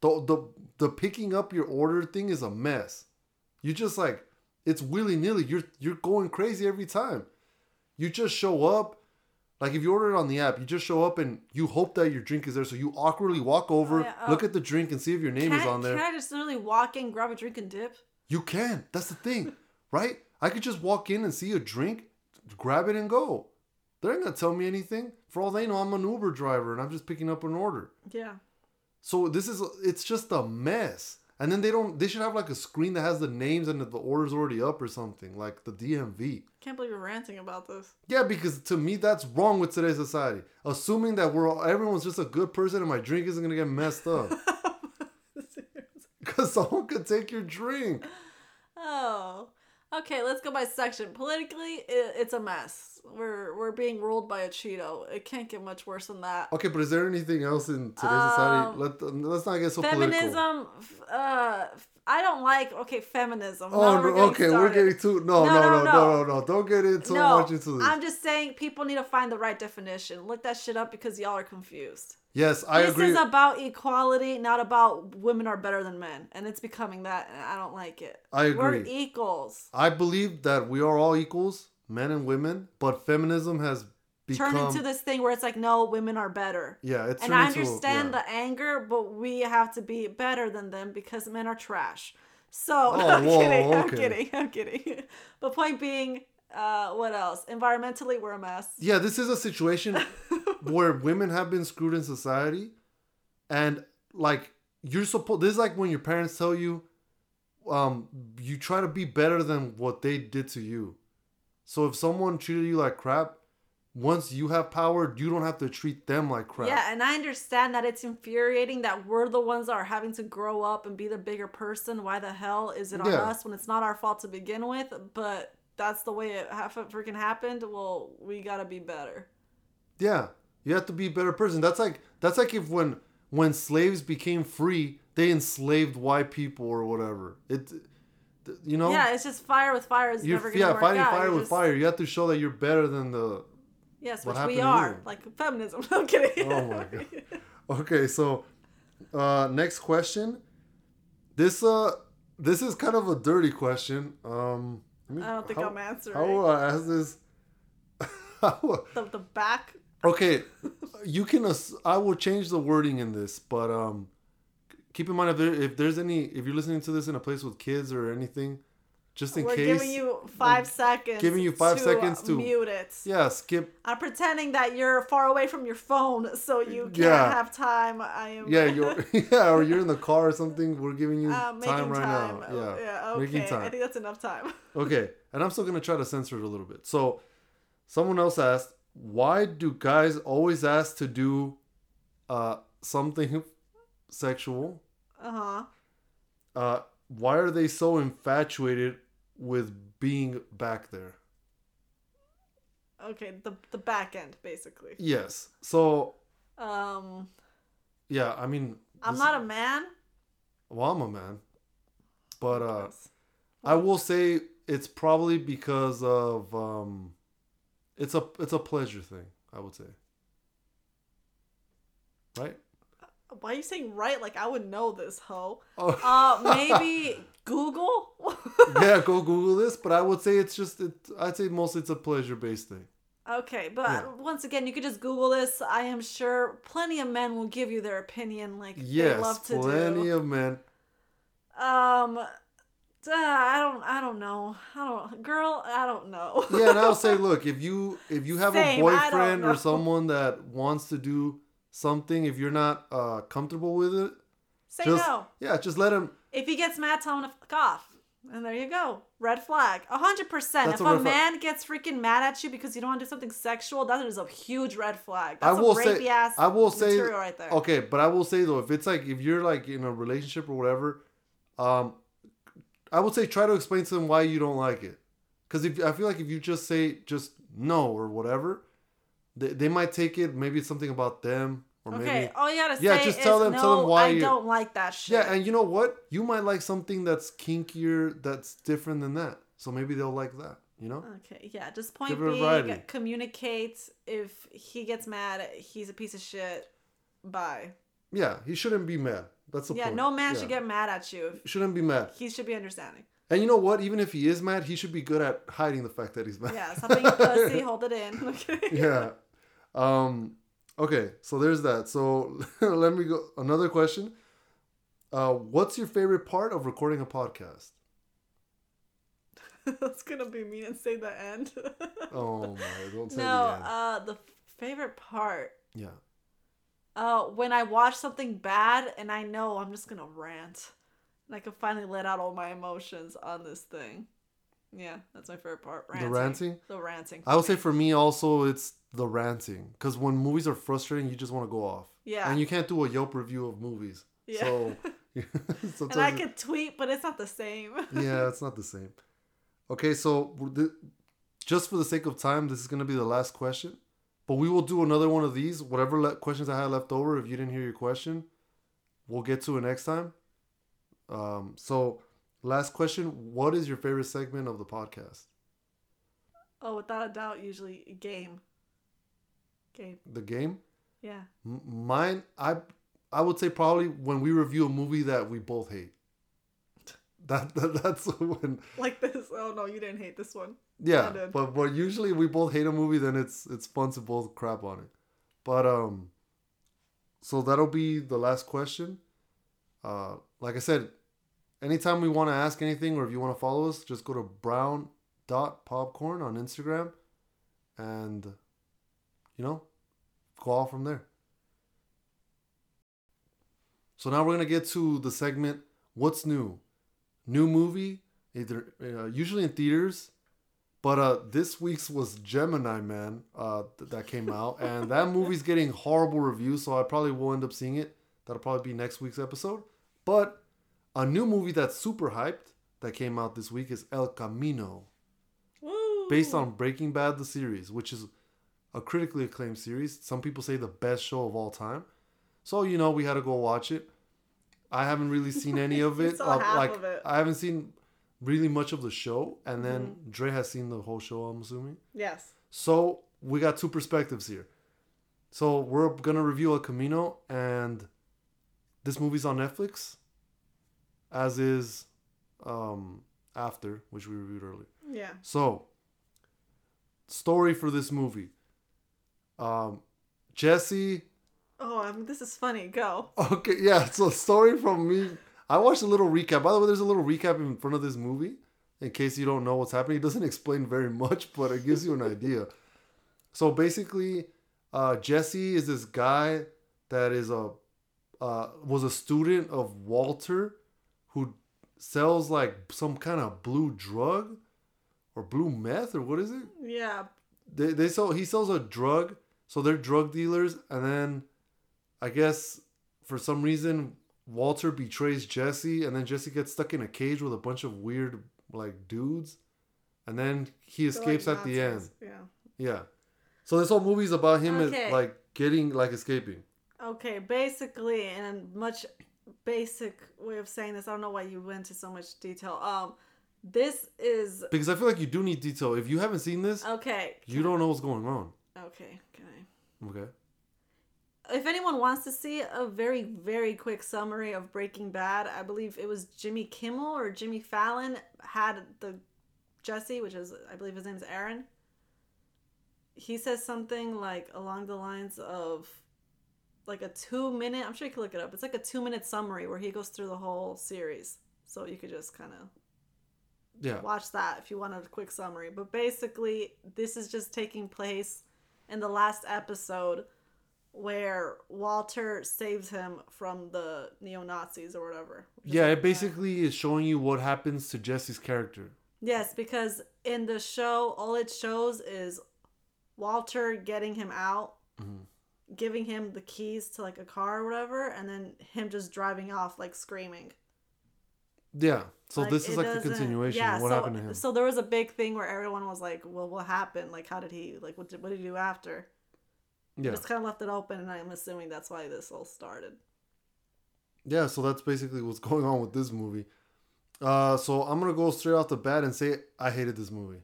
The the, the picking up your order thing is a mess. You just like it's willy-nilly. You're you're going crazy every time. You just show up like if you order it on the app, you just show up and you hope that your drink is there. So you awkwardly walk over, Oh, yeah, oh. look at the drink, and see if your name Can, is I- on there. can I just literally walk in, grab a drink, and dip? You can. That's the thing, right? I could just walk in and see a drink, grab it, and go. They're not gonna tell me anything. For all they know, I'm an Uber driver and I'm just picking up an order. Yeah. So this is it's just a mess. And then they don't. They should have like a screen that has the names and the order's already up or something, like the DMV. Can't believe you're ranting about this. Yeah, because to me that's wrong with today's society. Assuming that we're all, everyone's just a good person and my drink isn't gonna get messed up. Because someone could take your drink. oh. Okay, let's go by section. Politically, it, it's a mess. We're we're being ruled by a Cheeto. It can't get much worse than that. Okay, but is there anything else in today's society? Um, Let let's not get so political. Feminism, f- uh, I don't like. Okay, feminism. Oh, no, okay, we're getting too no, No, no, no, no, no, no. no, no. Don't get into no, much into this. I'm just saying people need to find the right definition. Look that shit up because y'all are confused. Yes, I this agree. is about equality, not about women are better than men, and it's becoming that, and I don't like it. I agree. We're equals. I believe that we are all equals, men and women, but feminism has become Turn into this thing where it's like, no, women are better. yeah, it's and turned I understand yeah. the anger, but we have to be better than them because men are trash. So Oh, I'm whoa, kidding. I'm okay. kidding. I'm kidding. But point being, uh, what else? Environmentally, we're a mess. yeah, this is a situation where women have been screwed in society, and like you're supposed. This is like when your parents tell you, um, you try to be better than what they did to you. So if someone treated you like crap, once you have power, you don't have to treat them like crap. Yeah, and I understand that it's infuriating that we're the ones that are having to grow up and be the bigger person. Why the hell is it on Yeah. us when it's not our fault to begin with? But that's the way it half it freaking happened. Well, we gotta be better. Yeah, you have to be a better person. That's like that's like if when when slaves became free, they enslaved white people or whatever. It, you know. Yeah, it's just fire with fire is never gonna yeah, work fighting out. fire You're with just- fire. You have to show that you're better than the. Yes, What which we are. Like feminism. I'm kidding. Oh my god. Okay, so uh next question. This uh this is kind of a dirty question. Um let me- I don't think how- I'm answering. How will I ask this? The, the back. okay, you can. ass- I will change the wording in this, but um, keep in mind if there, if there's any if you're listening to this in a place with kids or anything, just in We're case. giving you 5 seconds. giving you five to, seconds uh, to- mute it. yeah, skip. I'm pretending that you're far away from your phone, so you can't Yeah. have time. I am. Yeah, you're yeah, or you're in the car or something. We're giving you uh, time right time. now. Oh, Yeah, yeah. Okay. making I think that's enough time. Okay, and I'm still gonna try to censor it a little bit. So, someone else asked, why do guys always ask to do uh something sexual? Uh huh. Uh, why are they so infatuated with being back there? Okay. The the back end, basically. Yes. So Um, yeah, I mean, I'm not a man. Well, I'm a man, but uh, I will say it's probably because of um, it's a it's a pleasure thing. I would say, right? Why are you saying right? Like I would know this, ho. Oh. Uh, maybe Google. yeah, go Google this. But I would say it's just it. I'd say mostly it's a pleasure based thing. Okay, but Yeah. once again, you could just Google this. I am sure plenty of men will give you their opinion, like they Yes, love to plenty do. of men. Um, Uh, I don't. I don't know. I don't. Girl, I don't know. Yeah, and I'll say, look, if you if you have Same, a boyfriend or someone that wants to do something, if you're not uh, comfortable with it, Say just no. yeah, just let him. If he gets mad, tell him to fuck off. And there you go. Red flag. A hundred percent. That's If a a, man gets freaking mad at you because you don't want to do something sexual, that is a huge red flag. I will say, ass I will say, material right there. okay, but I will say though, if it's like if you're like in a relationship or whatever, um, I would say try to explain to them why you don't like it, because if I feel like if you just say just no or whatever, they, they might take it. Maybe it's something about them or Okay, maybe all you gotta Yeah, say just is tell them- no, tell them why I you- don't like that shit. Yeah, and you know what? You might like something that's kinkier, that's different than that. So maybe they'll like that. You know? Okay, yeah, just point it variety. being, communicate. If he gets mad, he's a piece of shit. Bye. Yeah, he shouldn't be mad. That's the Yeah, point. no man Yeah. should get mad at you. Shouldn't be mad. He should be understanding. And you know what? Even if he is mad, he should be good at hiding the fact that he's mad. Yeah, something pussy, hold it in. Okay. yeah. Um. Okay, so there's that. So let me go. Another question. Uh, what's your favorite part of recording a podcast? That's gonna be me and say the end. Oh my! Don't say no, the end. uh, the favorite part. yeah. Uh, when I watch something bad and I know I'm just gonna rant, and I can finally let out all my emotions on this thing. Yeah, that's my favorite part. The ranting? The ranting. I would say for me also it's the ranting because when movies are frustrating, you just want to go off. Yeah. And you can't do a Yelp review of movies. Yeah. So and I could tweet, but it's not the same. yeah, it's not the same. Okay, so the- just for the sake of time, this is gonna be the last question. But we will do another one of these. Whatever le- questions I had left over, if you didn't hear your question, we'll get to it next time. Um, so last question: What is your favorite segment of the podcast? oh, without a doubt, usually game. Game. The game. Yeah. M- mine, I, I would say probably when we review a movie that we both hate. That, that that's when Like this. Oh no, you didn't hate this one. Yeah, but but usually we both hate a movie, then it's it's fun to both crap on it. But um, so that'll be the last question. Uh, like I said, anytime we want to ask anything or if you want to follow us, just go to brown dot popcorn on Instagram, and you know, go off from there. So now we're gonna get to the segment. What's new? New movie, either uh, usually in theaters, but uh, this week's was Gemini Man uh, th- that came out, and that movie's getting horrible reviews. So I probably will end up seeing it. That'll probably be next week's episode. But a new movie that's super hyped that came out this week is El Camino, Woo. based on Breaking Bad the series, which is a critically acclaimed series. Some people say the best show of all time. So you know we had to go watch it. I haven't really seen any of it. Uh, like of it. I haven't seen really much of the show, and then Mm-hmm. Dre has seen the whole show. I'm assuming. Yes. So we got two perspectives here. So we're gonna review El Camino, and this movie's on Netflix, as is um, After, which we reviewed earlier. Yeah. So, story for this movie. Um, Jesse. Oh, I mean, this is funny. Go. Okay, yeah. So, story from me. I watched a little recap. By the way, there's a little recap in front of this movie, in case you don't know what's happening. It doesn't explain very much, but it gives you an idea. So basically, uh, Jesse is this guy that is a uh, was a student of Walter, who sells like some kind of blue drug, or blue meth, or what is it? Yeah. they they sell he sells a drug so they're drug dealers and then i guess for some reason walter betrays jesse and then jesse gets stuck in a cage with a bunch of weird like dudes and then he They're like escapes at the end. Yeah. yeah. So this whole movie's about him as, like getting like escaping. Okay, basically, in a much basic way of saying this, I don't know why you went into so much detail. Um, this is because i feel like you do need detail. If you haven't seen this okay. you don't know what's going on Okay, can I? okay If anyone wants to see a very, very quick summary of Breaking Bad, I believe it was Jimmy Kimmel or Jimmy Fallon had the Jesse, which is I believe his name is Aaron. He says something like along the lines of like a two minute. I'm sure you can look it up. It's like a two minute summary where he goes through the whole series, so you could just kind of Yeah. watch that if you want a quick summary. But basically, this is just taking place in the last episode where Walter saves him from the neo Nazis or whatever. Yeah, it basically is showing you what happens to Jesse's character. Yes, because in the show, all it shows is Walter getting him out, Mm-hmm. giving him the keys to like a car or whatever, and then him just driving off like screaming. Yeah. So Like, this is like a continuation Yeah, of what so, happened to him. So there was a big thing where everyone was like, "Well, what happened? Like, how did he? Like, what did what did he do after?" yeah. Just kind of left it open, and I'm assuming that's why this all started. Yeah, so that's basically what's going on with this movie. Uh, so I'm gonna go straight off the bat and say I hated this movie.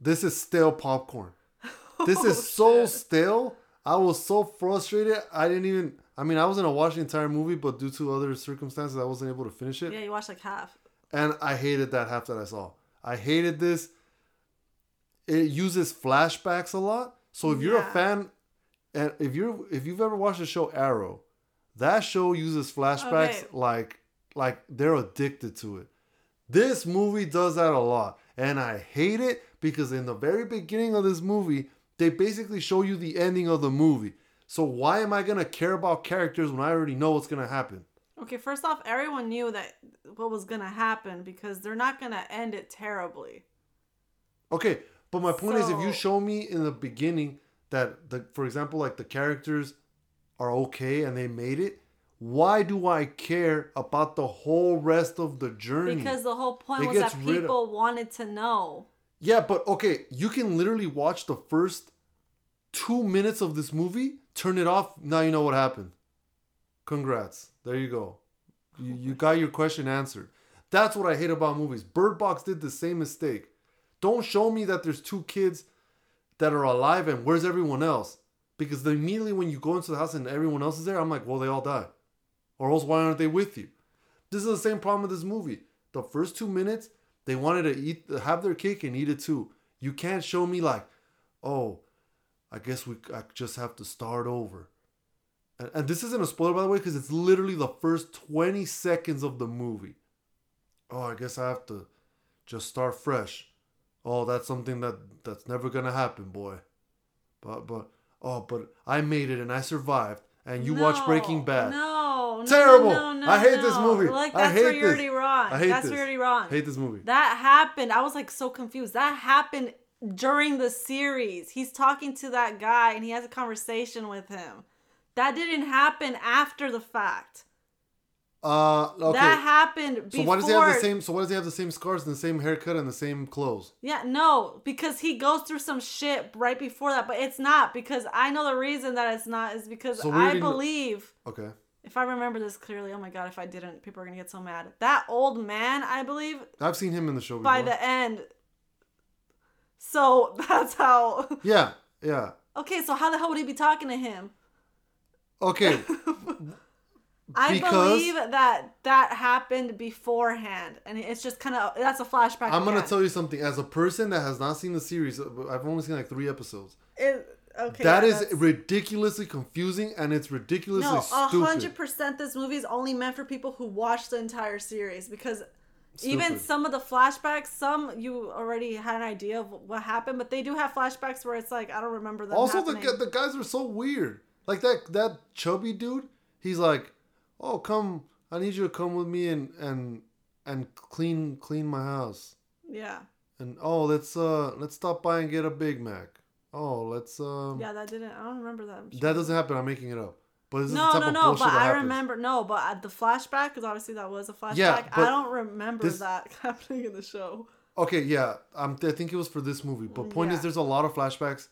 This is stale popcorn. This Oh, is so shit. stale. I was so frustrated. I didn't even. I mean, I was gonna watch the entire movie, but due to other circumstances, I wasn't able to finish it. Yeah, you watched like half. and I hated that half that I saw. I hated this. It uses flashbacks a lot. So if you're a fan, and if you're if you've ever watched the show Arrow, that show uses flashbacks Okay. like like they're addicted to it. This movie does that a lot, and I hate it because in the very beginning of this movie, they basically show you the ending of the movie. So why am I gonna care about characters when I already know what's gonna happen? Okay, first off, everyone knew that what was gonna happen because they're not gonna end it terribly. Okay, but my point is, if you show me in the beginning that the, for example, like the characters are okay and they made it, why do I care about the whole rest of the journey? Because the whole point It was that rid of- people wanted to know. Yeah, but okay, you can literally watch the first two minutes of this movie, turn it off. Now you know what happened. Congrats. There you go. You, you got your question answered. That's what I hate about movies. Bird Box did the same mistake. Don't show me that there's two kids that are alive and where's everyone else? Because then immediately when you go into the house and everyone else is there, I'm like, well, they all died. Or else why aren't they with you? This is the same problem with this movie. The first two minutes, they wanted to eat, have their cake and eat it too. You can't show me like, oh, I guess we I just have to start over. And, and this isn't a spoiler by the way, because it's literally the first 20 seconds of the movie. Oh, I guess I have to just start fresh. Oh, that's something that that's never gonna happen, boy. But but oh, but I made it and I survived. And you watch Breaking Bad. No, no, Terrible. No, no, I hate this no. movie. Like I that's hate where you're this. already wrong. I hate that's this. where you're already wrong. Hate this movie. That happened. I was like so confused. That happened during the series. He's talking to that guy and he has a conversation with him. That didn't happen after the fact. Uh okay. That happened so why does he have the same so why does he have the same scars and the same haircut and the same clothes? Yeah, no, because he goes through some shit right before that, but it's not because I know the reason that it's not is because So I believe Okay. If I remember this clearly, oh my god, if I didn't, people are gonna get so mad. That old man, I believe, I've seen him in the show before. by the end. So that's how. Yeah, yeah. Okay, so how the hell would he be talking to him? Okay. I Because- believe that that happened beforehand, and it's just kind of that's a flashback. I'm gonna tell you something. As a person that has not seen the series, I've only seen like three episodes. It, okay, that yeah, is that's- ridiculously confusing and it's ridiculously no, a stupid. hundred percent. This movie is only meant for people who watch the entire series because even some of the flashbacks, some you already had an idea of what happened, but they do have flashbacks where it's like I don't remember them. Also, the happening. the guys are so weird. Like that that chubby dude. He's like, "Oh, come! I need you to come with me and and and clean clean my house." yeah, And oh, let's uh let's stop by and get a Big Mac. Oh, let's um. yeah, that didn't. I don't remember that. That doesn't happen. I'm making it up. But no, no, no. But I happens. remember. No, but at the flashback, because obviously that was a flashback. Yeah, I don't remember this- that happening in the show. Okay, yeah, um, I think it was for this movie. But point is, there's a lot of flashbacks,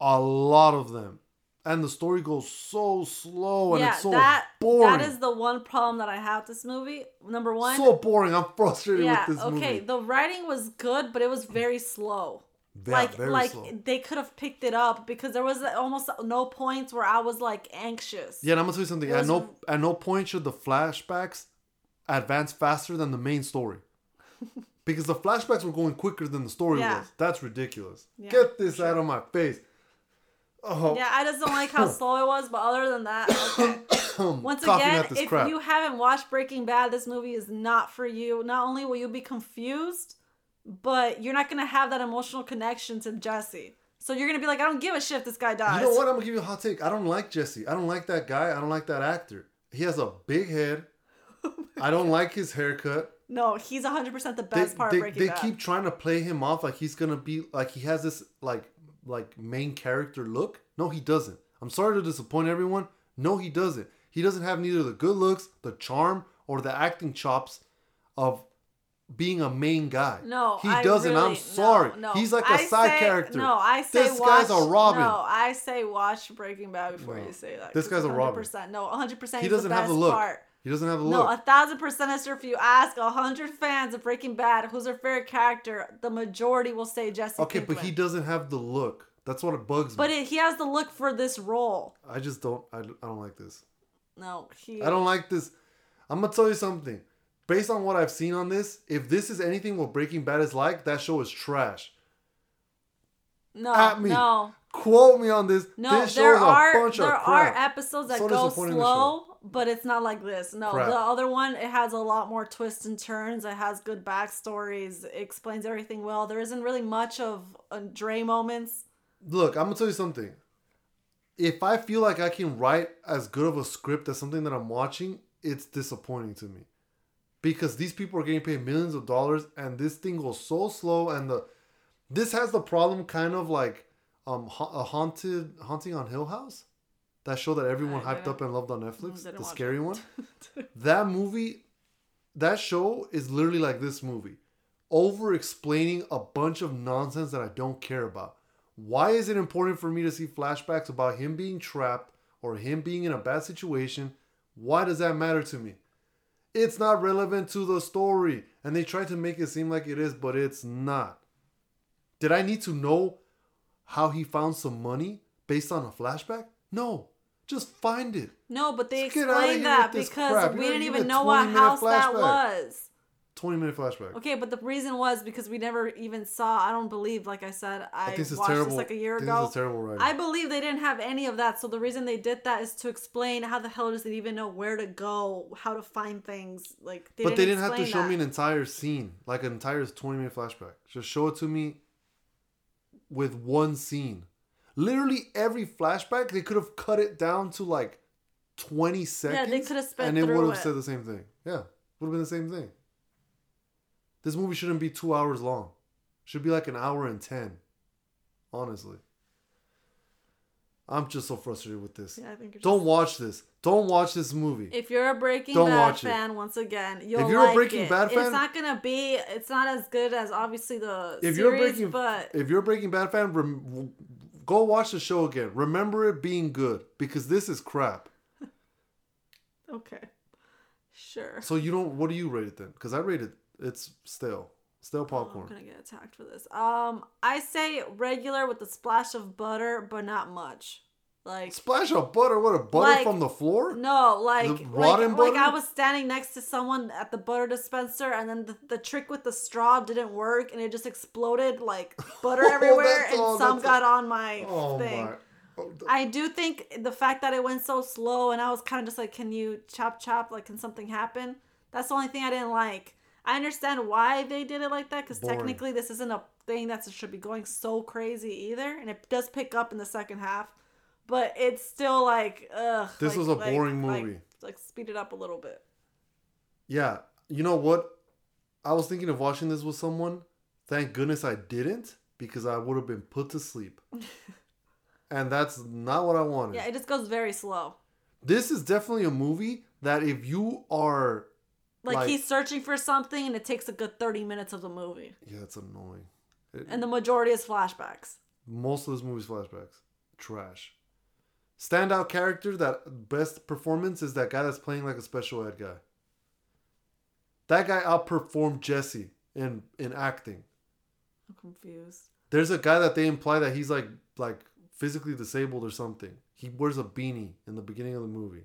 a lot of them, and the story goes so slow and yeah, it's so that boring. that is the one problem that I have this movie. Number one, so boring. I'm frustrated yeah, with this okay. movie. Okay, the writing was good, but it was very slow. Yeah, like like slow. they could have picked it up because there was almost no points where I was like anxious. Yeah, and I'm gonna tell you something. At no at no point should the flashbacks advance faster than the main story. because the flashbacks were going quicker than the story Yeah. was. That's ridiculous. Yeah, Get this out of my face. Oh, Yeah, I just don't like how slow it was, but other than that, okay. Once again, if crap. you haven't watched Breaking Bad, this movie is not for you. Not only will you be confused, but you're not gonna have that emotional connection to Jesse. So you're gonna be like, I don't give a shit if this guy dies. You know what? I'm gonna give you a hot take. I don't like Jesse. I don't like that guy. I don't like that actor. He has a big head. Oh I don't like his haircut. No, he's 100% the They, best part they, of Breaking they Bad. keep trying to play him off like he's gonna be like he has this like like main character look. No, he doesn't. I'm sorry to disappoint everyone. No, he doesn't. He doesn't have neither the good looks, the charm, or the acting chops of being a main guy. No, he I doesn't. really- I'm sorry. No, no. He's like a I side say- character. No, I say this watch, guy's a Robin. No, I say watch Breaking Bad before No. you say that. This guy's a Robin. 100%. No, 100%. he doesn't the have the look. Part. He doesn't have the look. No, a thousand percent if you ask a hundred fans of Breaking Bad who's their favorite character, the majority will say Jesse. okay, but he doesn't have the look. That's what it bugs me. But he has the look for this role. I just don't. I, I don't like this. No, he. I don't like this. I'm gonna tell you something. Based on what I've seen on this, if this is anything what Breaking Bad is like, that show is trash. No, at me. no, Quote me on this. no. this show there a are there are episodes that So go slow, but it's not like this. No, Crap. the other one it has a lot more twists and turns. It has good backstories. It explains everything well. There isn't really much of uh, Dre moments. Look, I'm gonna tell you something. If I feel like I can write as good of a script as something that I'm watching, it's disappointing to me. Because these people are getting paid millions of dollars and this thing goes so slow and the this has the problem kind of like um ha- a haunted haunting on Hill House. That show that everyone hyped up and loved on Netflix, the scary it. one. that movie that show is literally like this movie over explaining a bunch of nonsense that i don't care about why is it important for me to see flashbacks about him being trapped or him being in a bad situation why does that matter to me it's not relevant to the story. And they try to make it seem like it is but it's not. Did i need to know how he found some money based on a flashback? No. Just find it. No, but they Let's explained that because we didn't even know what 20-minute house that was. 20 minute flashback Okay, but the reason was because we never even saw. I don't believe, like I said, I, is watched terrible. this like a year ago. this is terrible writing. I believe they didn't have any of that. So the reason they did that is to explain how the hell does it even know where to go, how to find things. Like, they but didn't they didn't have to show me an entire scene, like an entire 20 minute flashback. Just show it to me with one scene. Literally every flashback, they could have cut it down to like 20 seconds. Yeah, they could have sped And it would have said the same thing. Yeah, would have been the same thing. This movie shouldn't be two hours long. Should be like an hour and 10. Honestly. I'm just so frustrated with this. Yeah, I think you're Don't just- watch this. Don't watch this movie. If you're a Breaking Don't Bad watch it. fan, once again, you'll if you're a like Breaking it. Bad fan- it's not gonna be. It's not as good as obviously the if series, you're Breaking, but if you're a Breaking Bad fan, rem, go watch the show again. Remember it being good because this is crap. okay, sure. So you don't. What do you rate it then? Because I rate it. It's still stale Oh, I'm gonna get attacked for this. Um, I say regular with a splash of butter, but not much. Like Splash of butter. What a butter Like- from the floor? no, like The like, rotten like I was standing next to someone at the butter dispenser, and then the, the trick with the straw didn't work, and it just exploded like butter Oh, everywhere, and all- some got on my Oh thing. my. Oh, I do think the fact that it went so slow and I was kind of just like, can you chop chop? Like, can something happen? That's the only thing I didn't like. I understand why they did it like that because technically this isn't a thing that should be going so crazy either, and it does pick up in the second half, but it's still like, ugh. This like- was a like- boring like- movie. Like, speed it up a little bit. Yeah. You know what? I was thinking of watching this with someone. Thank goodness I didn't because I would have been put to sleep. and that's not what I wanted. Yeah, it just goes very slow. this is definitely a movie that if you are Like, Like- he's searching for something, and it takes a good thirty minutes of the movie, yeah it's annoying. It- and the majority is flashbacks. most of this movie's flashbacks. Trash. Standout character that best performance is that guy that's playing like a special ed guy. That guy outperformed jesse in in acting. I'm confused. there's a guy that they imply that he's like like physically disabled or something. He wears a beanie in the beginning of the movie.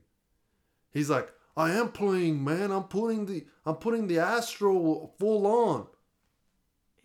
He's like i am playing man i'm putting the i'm putting the astro full on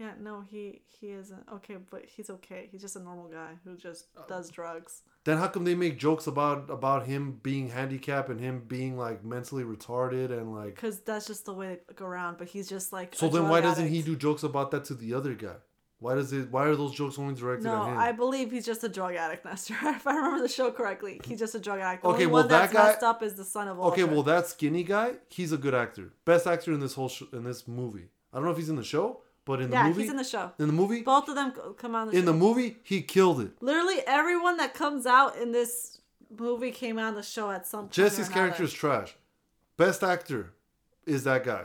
Yeah, no, he he isn't okay, but he's okay. He's just a normal guy who just Uh, does drugs. Then how come they make jokes about about him being handicapped and him being like mentally retarded and like? Because that's just the way they go around. But he's just like. So then why doesn't he do jokes about that to the other guy? Why does it? Why are those jokes only directed No, at him? No, I believe he's just a drug addict, Nestor. if I remember the show correctly, he's just a drug addict. The Okay, well, that guy- messed up is the son of Okay, well that skinny guy, he's a good actor, best actor in this whole sh- in this movie. I don't know if he's in the show, but in the yeah, movie, he's in the show. in the movie, Both of them come on the in show. the movie, he killed it. Literally everyone that comes out in this movie came on the show at some point. Jesse's character is trash. Best actor is that guy.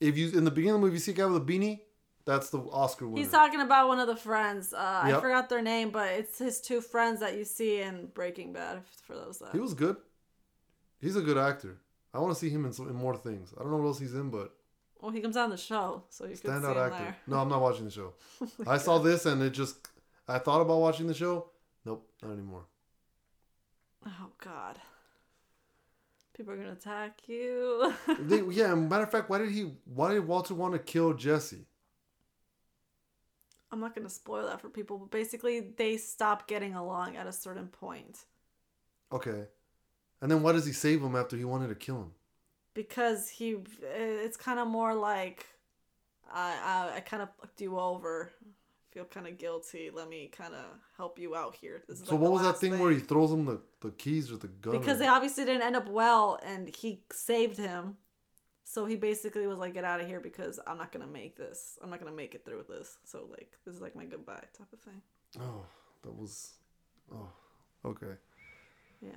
If you in the beginning of the movie you see a guy with a beanie, that's the Oscar winner. He's talking about one of the friends. Uh, I forgot their name, but it's his two friends that you see in Breaking Bad. For those that he was good. He's a good actor. I want to see him in, some, in more things. I don't know what else he's in, but well, he comes on the show, so you see him actor. there. No, I'm not watching the show. I saw this and it just. I thought about watching the show. Nope, not anymore. Oh God. People are gonna attack you. They, yeah, matter of fact, why did he? Why did Walter want to kill Jesse? I'm not gonna spoil that for people, but basically they stop getting along at a certain point Okay, and then why does he save him after he wanted to kill him? because he. It's kind of more like, I I, I kind of do over. Feel kind of guilty. Let me kind of help you out here. This is So like what was that last thing, where he throws him the, the keys or the gun? because or- they obviously didn't end up well and he saved him so he basically was like get out of here because i'm not gonna make this i'm not gonna make it through with this so like this is like my goodbye type of thing Oh, that was. Oh, okay. yeah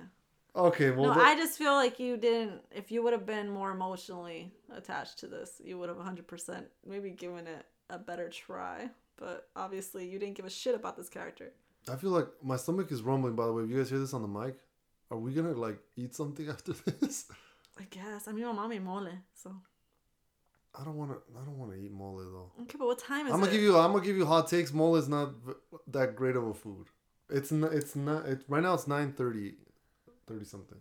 Okay, well, no that- i just feel like you didn't if you would have been more emotionally attached to this you would have 100% maybe given it a better try but obviously you didn't give a shit about this character I feel like my stomach is rumbling. By the way, if you guys hear this on the mic, are we gonna like eat something after this? I guess i mean my mom mommy mole so I don't want to. I don't want to eat mole though. okay but what time is I'm it gonna give you. I'm gonna give you hot takes. Mole is not that great of a food. It's not. It's not. It, right now it's nine thirty, thirty something.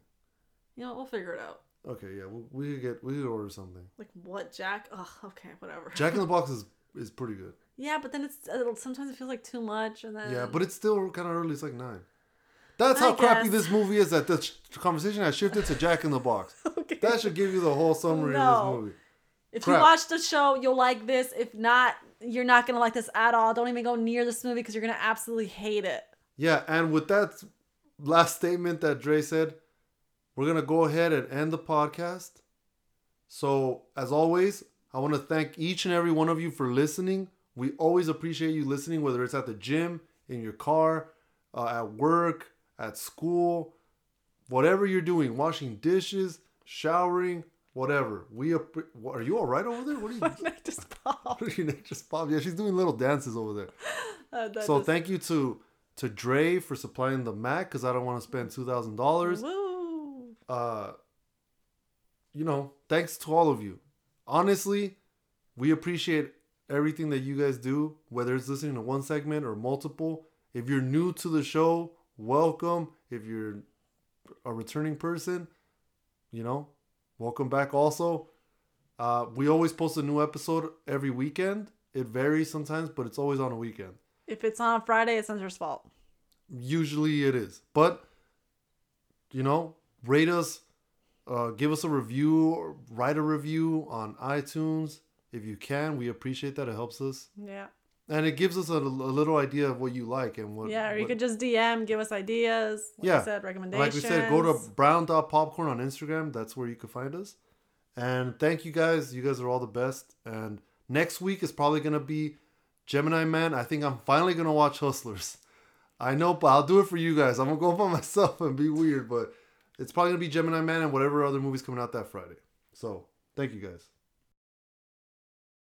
you know we'll figure it out Okay, yeah, we, we could get. We could order something. Like what, Jack? Oh, okay, whatever. Jack in the Box is is pretty good. yeah, but then it's uh, sometimes it feels like too much, and then Yeah, but it's still kind of early. It's like nine. That's how I crappy guess. this movie is. That the conversation has shifted to Jack in the Box. okay. That should give you the whole summary No. of this movie. if crap. you watch the show, you'll like this. If not, you're not gonna like this at all. Don't even go near this movie because you're gonna absolutely hate it. Yeah, and with that last statement that Dre said, we're gonna go ahead and end the podcast. So as always, I want to thank each and every one of you for listening. We always appreciate you listening, whether it's at the gym, in your car, uh, at work, at school, whatever you're doing, washing dishes, showering, whatever. We are you all right over there? What are you? just pop. Your neck just popped. Yeah, she's doing little dances over there. Uh, So thank you to to Dre for supplying the Mac because I don't want to spend two thousand dollars. Woo. Uh, you know, thanks to all of you. Honestly, we appreciate everything that you guys do, whether it's listening to one segment or multiple. If you're new to the show, welcome. If you're a returning person, you know, welcome back also. Uh, we always post a new episode every weekend. It varies sometimes, but it's always on a weekend. If it's on Friday, it's Sensor's fault. Usually it is. But, you know, rate us, uh, give us a review, or write a review on iTunes if you can. We appreciate that. It helps us. Yeah. And it gives us a, a little idea of what you like and what. Yeah, or you what- could just DM, give us ideas. Like Yeah. Said, recommendations. Like we said, go to Brown Popcorn on Instagram. That's where you can find us. And thank you guys. You guys are all the best. And next week is probably going to be Gemini Man. I think I'm finally going to watch Hustlers. I know, but I'll do it for you guys. I'm going to go by myself and be weird, but it's probably going to be Gemini Man and whatever other movies coming out that Friday. So thank you guys.